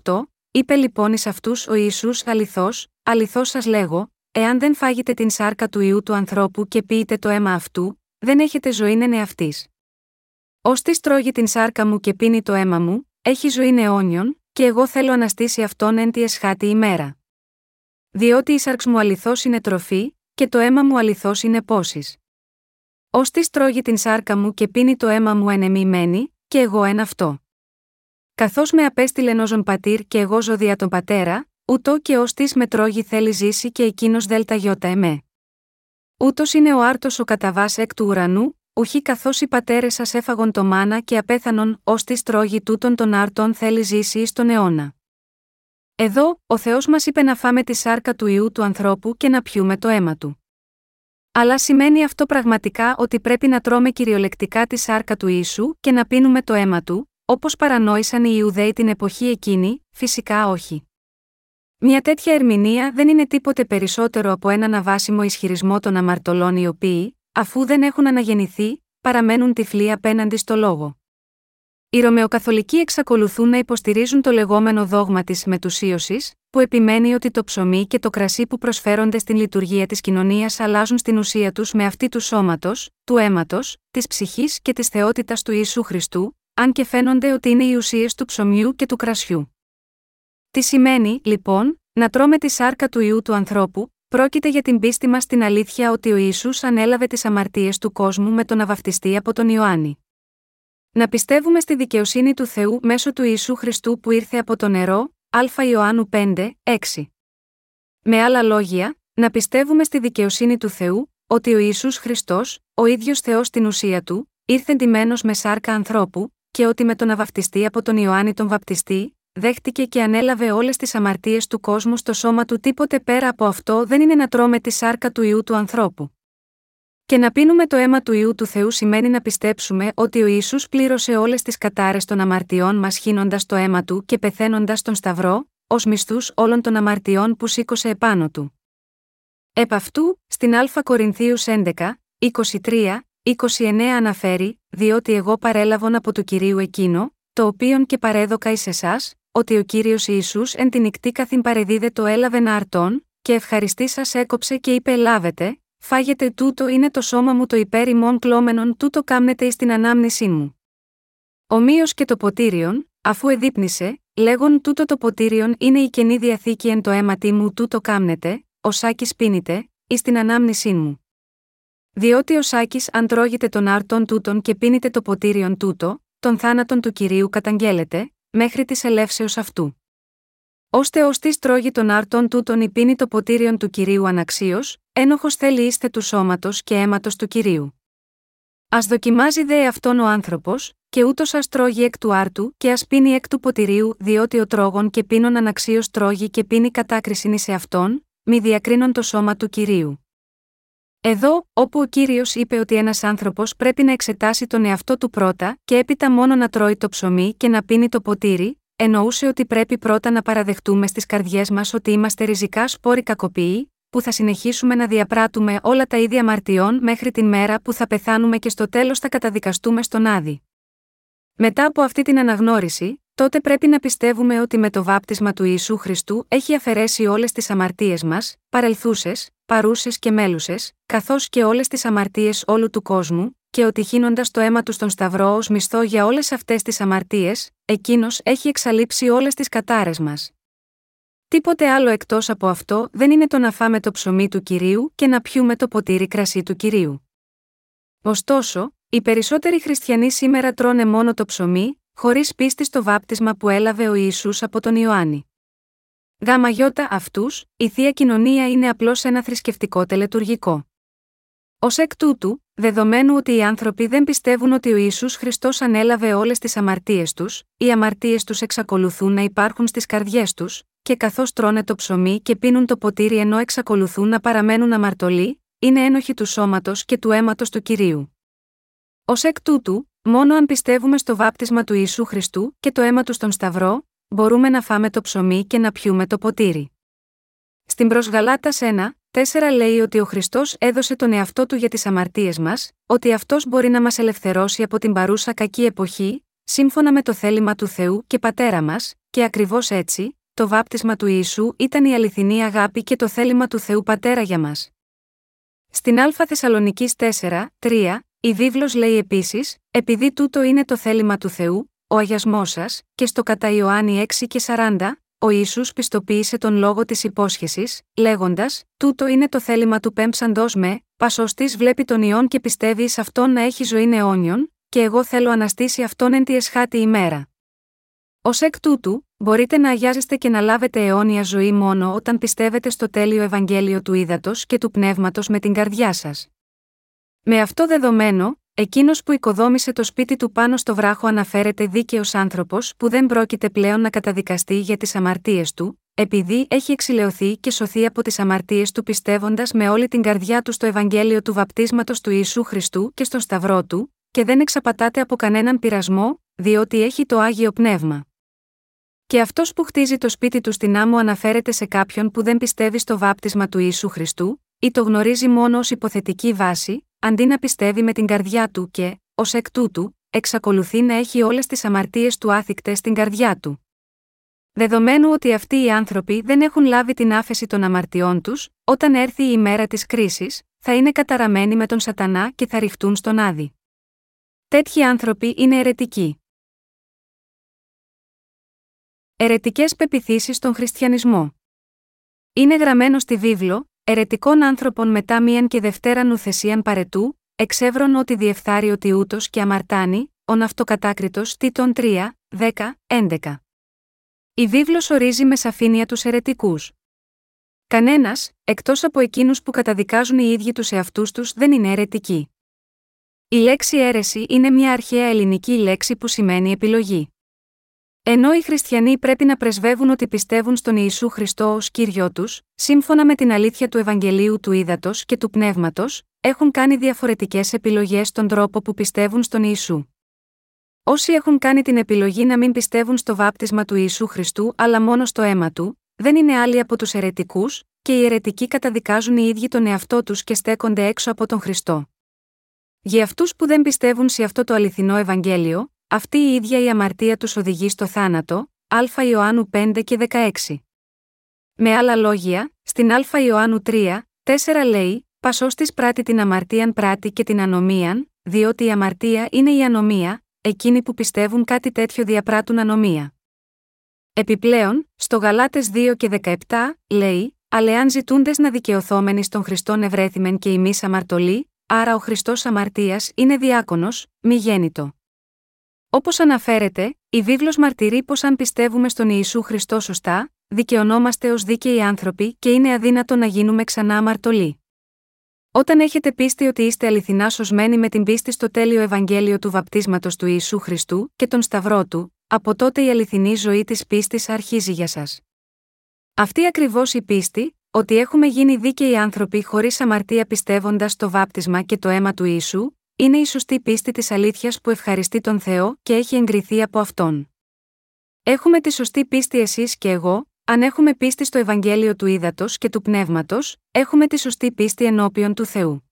είπε λοιπόν εις αυτούς ο Ισού αληθώς, αληθώς σας λέγω, εάν δεν φάγετε την σάρκα του ιού του ανθρώπου και πείτε το αίμα αυτού, δεν έχετε ζωή νενε αυτής. Ω τι τρώγει την σάρκα μου και πίνει το αίμα μου, έχει ζωή αιώνιον, και εγώ θέλω αναστήσει αυτόν εν τη εσχάτη ημέρα. Διότι η σάρξ μου αληθώς είναι τροφή, και το αίμα μου αληθώς είναι πόσης. Ω της τρώγει την σάρκα μου και πίνει το αίμα μου εν και εγώ εν αυτό. Καθώς με απέστειλε νόζον πατήρ και εγώ ζω δια τον πατέρα, ούτω και ως της με τρώγει θέλει ζήσει και εκείνος δέλτα γιώτα εμέ. Ούτως είναι ο άρτος ο καταβάς εκ του ουρανού, ουχή καθώς οι πατέρες σας έφαγον το μάνα και απέθανον, ως της τρώγει τούτον των άρτων θέλει ζήσει εις τον αιώνα. Εδώ, ο Θεός μας είπε να φάμε τη σάρκα του ιού του ανθρώπου και να πιούμε το αίμα του. Αλλά σημαίνει αυτό πραγματικά ότι πρέπει να τρώμε κυριολεκτικά τη σάρκα του Ιησού και να πίνουμε το αίμα του, όπως παρανόησαν οι Ιουδαίοι την εποχή εκείνη, φυσικά όχι. Μια τέτοια ερμηνεία δεν είναι τίποτε περισσότερο από έναν αβάσιμο ισχυρισμό των αμαρτωλών οι οποίοι, αφού δεν έχουν αναγεννηθεί, παραμένουν τυφλοί απέναντι στο λόγο. Οι Ρωμαιοκαθολικοί εξακολουθούν να υποστηρίζουν το λεγόμενο δόγμα της μετουσίωσης, που επιμένει ότι το ψωμί και το κρασί που προσφέρονται στην λειτουργία της κοινωνίας αλλάζουν στην ουσία τους με αυτή του σώματος, του αίματος, της ψυχής και της θεότητας του Ιησού Χριστού, αν και φαίνονται ότι είναι οι ουσίες του ψωμιού και του κρασιού. Τι σημαίνει, λοιπόν, να τρώμε τη σάρκα του ιού του ανθρώπου, πρόκειται για την πίστη μας στην αλήθεια ότι ο Ισού ανέλαβε τις αμαρτίες του κόσμου με τον να από τον Ιωάννη. Να πιστεύουμε στη δικαιοσύνη του Θεού μέσω του Ιησού Χριστού που ήρθε από το νερό, Α Ιωάννου 5, 6. Με άλλα λόγια, να πιστεύουμε στη δικαιοσύνη του Θεού, ότι ο Ιησούς Χριστός, ο ίδιος Θεός στην ουσία του, ήρθε ντυμένος με σάρκα ανθρώπου, και ότι με τον να από τον Ιωάννη τον βαπτιστή, δέχτηκε και ανέλαβε όλες τις αμαρτίες του κόσμου στο σώμα του τίποτε πέρα από αυτό δεν είναι να τρώμε τη σάρκα του ιού του ανθρώπου. Και να πίνουμε το αίμα του ιού του Θεού σημαίνει να πιστέψουμε ότι ο Ιησούς πλήρωσε όλες τις κατάρες των αμαρτιών μας χύνοντας το αίμα του και πεθαίνοντας τον Σταυρό, ως μισθούς όλων των αμαρτιών που σήκωσε επάνω του. Επ' αυτού, στην Α Κορινθίους 11, 23, 29 αναφέρει, διότι εγώ παρέλαβον από του κυρίου εκείνο, το οποίον και παρέδοκα εις εσάς, ότι ο κύριος Ιησούς εν την νυχτή καθήν παρεδίδε το έλαβε να αρτών, και ευχαριστής σας έκοψε και είπε Λάβετε, φάγετε τούτο είναι το σώμα μου το υπέρ ημών κλώμενον τούτο κάμνετε εις την ανάμνησή μου. Ομοίως και το ποτήριον, αφού εδείπνησε, λέγον τούτο το ποτήριον είναι η καινή διαθήκη εν το αίματί μου τούτο κάμνετε, ο σάκης πίνετε, εις την ανάμνησή μου. Διότι ο σάκης αν τρώγεται τον άρτον τούτον και πίνετε το ποτήριον τούτο, τον θάνατον του κυρίου καταγγέλλεται, μέχρι της ελεύσεως αυτού. Ώστε ως της τρώγει τον άρτον τούτον η πίνη το ποτήριον του κυρίου αναξίως, ένοχος θέλει είστε του σώματος και αίματος του κυρίου. Α δοκιμάζει δε αυτόν ο άνθρωπος, και ούτως ας τρώγει εκ του άρτου και ας πίνει εκ του ποτηρίου, διότι ο τρόγων και πίνων αναξίως τρώγει και πίνει κατάκριση σε αυτόν, μη διακρίνον το σώμα του κυρίου. Εδώ, όπου ο κύριος είπε ότι ένας άνθρωπος πρέπει να εξετάσει τον εαυτό του πρώτα και έπειτα μόνο να τρώει το ψωμί και να πίνει το ποτήρι, εννοούσε ότι πρέπει πρώτα να παραδεχτούμε στις καρδιές μας ότι είμαστε ριζικά σπόροι κακοποιοί, που θα συνεχίσουμε να διαπράττουμε όλα τα ίδια αμαρτιών μέχρι την μέρα που θα πεθάνουμε και στο τέλος θα καταδικαστούμε στον Άδη. Μετά από αυτή την αναγνώριση, τότε πρέπει να πιστεύουμε ότι με το βάπτισμα του Ιησού Χριστού έχει αφαιρέσει όλες τις αμαρτίες μας, παρελθούσες, παρούσες και μέλουσες, καθώς και όλες τις αμαρτίες όλου του κόσμου, και ότι χύνοντας το αίμα του στον Σταυρό ως μισθό για όλες αυτές τις αμαρτίες, εκείνος έχει εξαλείψει όλες τις κατάρες μας. Τίποτε άλλο εκτός από αυτό δεν είναι το να φάμε το ψωμί του κυρίου και να πιούμε το ποτήρι κρασί του κυρίου. Ωστόσο, οι περισσότεροι χριστιανοί σήμερα τρώνε μόνο το ψωμί, χωρίς πίστη στο βάπτισμα που έλαβε ο Ιησούς από τον Ιωάννη. Γάμα γιώτα αυτούς, η θεία κοινωνία είναι απλώς ένα θρησκευτικό τελετουργικό. Ω εκ τούτου, δεδομένου ότι οι άνθρωποι δεν πιστεύουν ότι ο Ιησούς Χριστός ανέλαβε όλες τις αμαρτίες τους, οι αμαρτίες τους εξακολουθούν να υπάρχουν στις καρδιές τους, και καθώς τρώνε το ψωμί και πίνουν το ποτήρι ενώ εξακολουθούν να παραμένουν αμαρτωλοί, είναι ένοχοι του σώματος και του αίματος του κυρίου. Ω εκ τούτου, μόνο αν πιστεύουμε στο βάπτισμα του Ιησού Χριστού και το αίμα του στον Σταυρό, μπορούμε να φάμε το ψωμί και να πιούμε το ποτήρι. Στην προσγαλάτα 1, 4 λέει ότι ο Χριστός έδωσε τον εαυτό του για τις αμαρτίες μας, ότι αυτός μπορεί να μας ελευθερώσει από την παρούσα κακή εποχή, σύμφωνα με το θέλημα του Θεού και Πατέρα μας, και ακριβώς έτσι, το βάπτισμα του Ιησού ήταν η αληθινή αγάπη και το θέλημα του Θεού Πατέρα για μας. Στην Α Θεσσαλονική 4, 3, Η βίβλος λέει επίσης: Επειδή τούτο είναι το θέλημα του Θεού, ο αγιασμός σας, και στο κατά Ιωάννη 6 και 40, ο Ισού πιστοποίησε τον λόγο της υπόσχεσης, λέγοντας: Τούτο είναι το θέλημα του πέμψαντός με, πασοστή βλέπει τον ιόν και πιστεύει σε αυτόν να έχει ζωή αιώνιον, και εγώ θέλω αναστήσει αυτόν εν τη εσχάτη ημέρα. Ω εκ τούτου, μπορείτε να αγιάζεστε και να λάβετε αιώνια ζωή μόνο όταν πιστεύετε στο τέλειο Ευαγγέλιο του ύδατο και του πνεύματος με την καρδιά σας. Με αυτό δεδομένο, εκείνος που οικοδόμησε το σπίτι του πάνω στο βράχο αναφέρεται δίκαιος άνθρωπος που δεν πρόκειται πλέον να καταδικαστεί για τις αμαρτίες του, επειδή έχει εξηλαιωθεί και σωθεί από τις αμαρτίες του πιστεύοντας με όλη την καρδιά του στο Ευαγγέλιο του βαπτίσματος του Ιησού Χριστού και στο Σταυρό του, και δεν εξαπατάται από κανέναν πειρασμό, διότι έχει το άγιο πνεύμα. Και αυτός που χτίζει το σπίτι του στην άμμο αναφέρεται σε κάποιον που δεν πιστεύει στο βάπτισμα του Ιησού Χριστού, ή το γνωρίζει μόνο ως υποθετική βάση, αντί να πιστεύει με την καρδιά του και, ως εκ τούτου, εξακολουθεί να έχει όλες τις αμαρτίες του άθικτες στην καρδιά του. Δεδομένου ότι αυτοί οι άνθρωποι δεν έχουν λάβει την άφεση των αμαρτιών τους, όταν έρθει η ημέρα της κρίσης, θα είναι καταραμένοι με τον Σατανά και θα ρηχτούν στον Άδη. Τέτοιοι άνθρωποι είναι αιρετικοί. Ερετικέ πεπιθήσεις στον χριστιανισμό. Είναι γραμμένο στη βίβλο, ερετικών άνθρωπων μετά μίαν και δευτέραν νουθεσίαν παρετού, εξεύρων ότι διεφθάρει ότι ούτως και αμαρτάνει, ον αυτοκατάκριτος Τίτων 3, 10, 11. Η βίβλος ορίζει με σαφήνεια τους ερετικούς. Κανένας, εκτός από εκείνους που καταδικάζουν οι ίδιοι τους εαυτούς τους, δεν είναι ερετικοί. Η λέξη αίρεση είναι μια αρχαία ελληνική λέξη που σημαίνει επιλογή. Ενώ οι χριστιανοί πρέπει να πρεσβεύουν ότι πιστεύουν στον Ιησού Χριστό ως κύριο τους, σύμφωνα με την αλήθεια του Ευαγγελίου του Ήδατος και του Πνεύματος, έχουν κάνει διαφορετικές επιλογές στον τρόπο που πιστεύουν στον Ιησού. Όσοι έχουν κάνει την επιλογή να μην πιστεύουν στο βάπτισμα του Ιησού Χριστού αλλά μόνο στο αίμα του, δεν είναι άλλοι από τους αιρετικούς, και οι αιρετικοί καταδικάζουν οι ίδιοι τον εαυτό τους και στέκονται έξω από τον Χριστό. Για αυτούς που δεν πιστεύουν σε αυτό το αληθινό Ευαγγέλιο, αυτή η ίδια η αμαρτία τους οδηγεί στο θάνατο, Α Ιωάννου 5 και 16. Με άλλα λόγια, στην Α Ιωάννου 3, 4 λέει: Πασός της πράττει την αμαρτίαν πράττει και την ανομίαν, διότι η αμαρτία είναι η ανομία, εκείνοι που πιστεύουν κάτι τέτοιο διαπράττουν ανομία. Επιπλέον, στο Γαλάτες 2 και 17, λέει: Αλλά εάν ζητούντες να δικαιωθόμενοι στον Χριστόν ευρέθημεν και εμεί αμαρτωλοί, άρα ο Χριστός αμαρτίας είναι διάκονος, μη γέννητο. Όπως αναφέρεται, η βίβλος μαρτυρεί πως αν πιστεύουμε στον Ιησού Χριστό σωστά, δικαιωνόμαστε ως δίκαιοι άνθρωποι και είναι αδύνατο να γίνουμε ξανά αμαρτωλοί. Όταν έχετε πίστη ότι είστε αληθινά σωσμένοι με την πίστη στο τέλειο Ευαγγέλιο του βαπτίσματος του Ιησού Χριστού και τον Σταυρό του, από τότε η αληθινή ζωή της πίστης αρχίζει για σας. Αυτή ακριβώς η πίστη, ότι έχουμε γίνει δίκαιοι άνθρωποι χωρίς αμαρτία πιστεύοντας στο βάπτισμα και το αίμα του Ιησού, είναι η σωστή πίστη της αλήθειας που ευχαριστεί τον Θεό και έχει εγκριθεί από αυτόν. Έχουμε τη σωστή πίστη εσείς και εγώ, αν έχουμε πίστη στο Ευαγγέλιο του Ήδατος και του Πνεύματος, έχουμε τη σωστή πίστη ενώπιον του Θεού.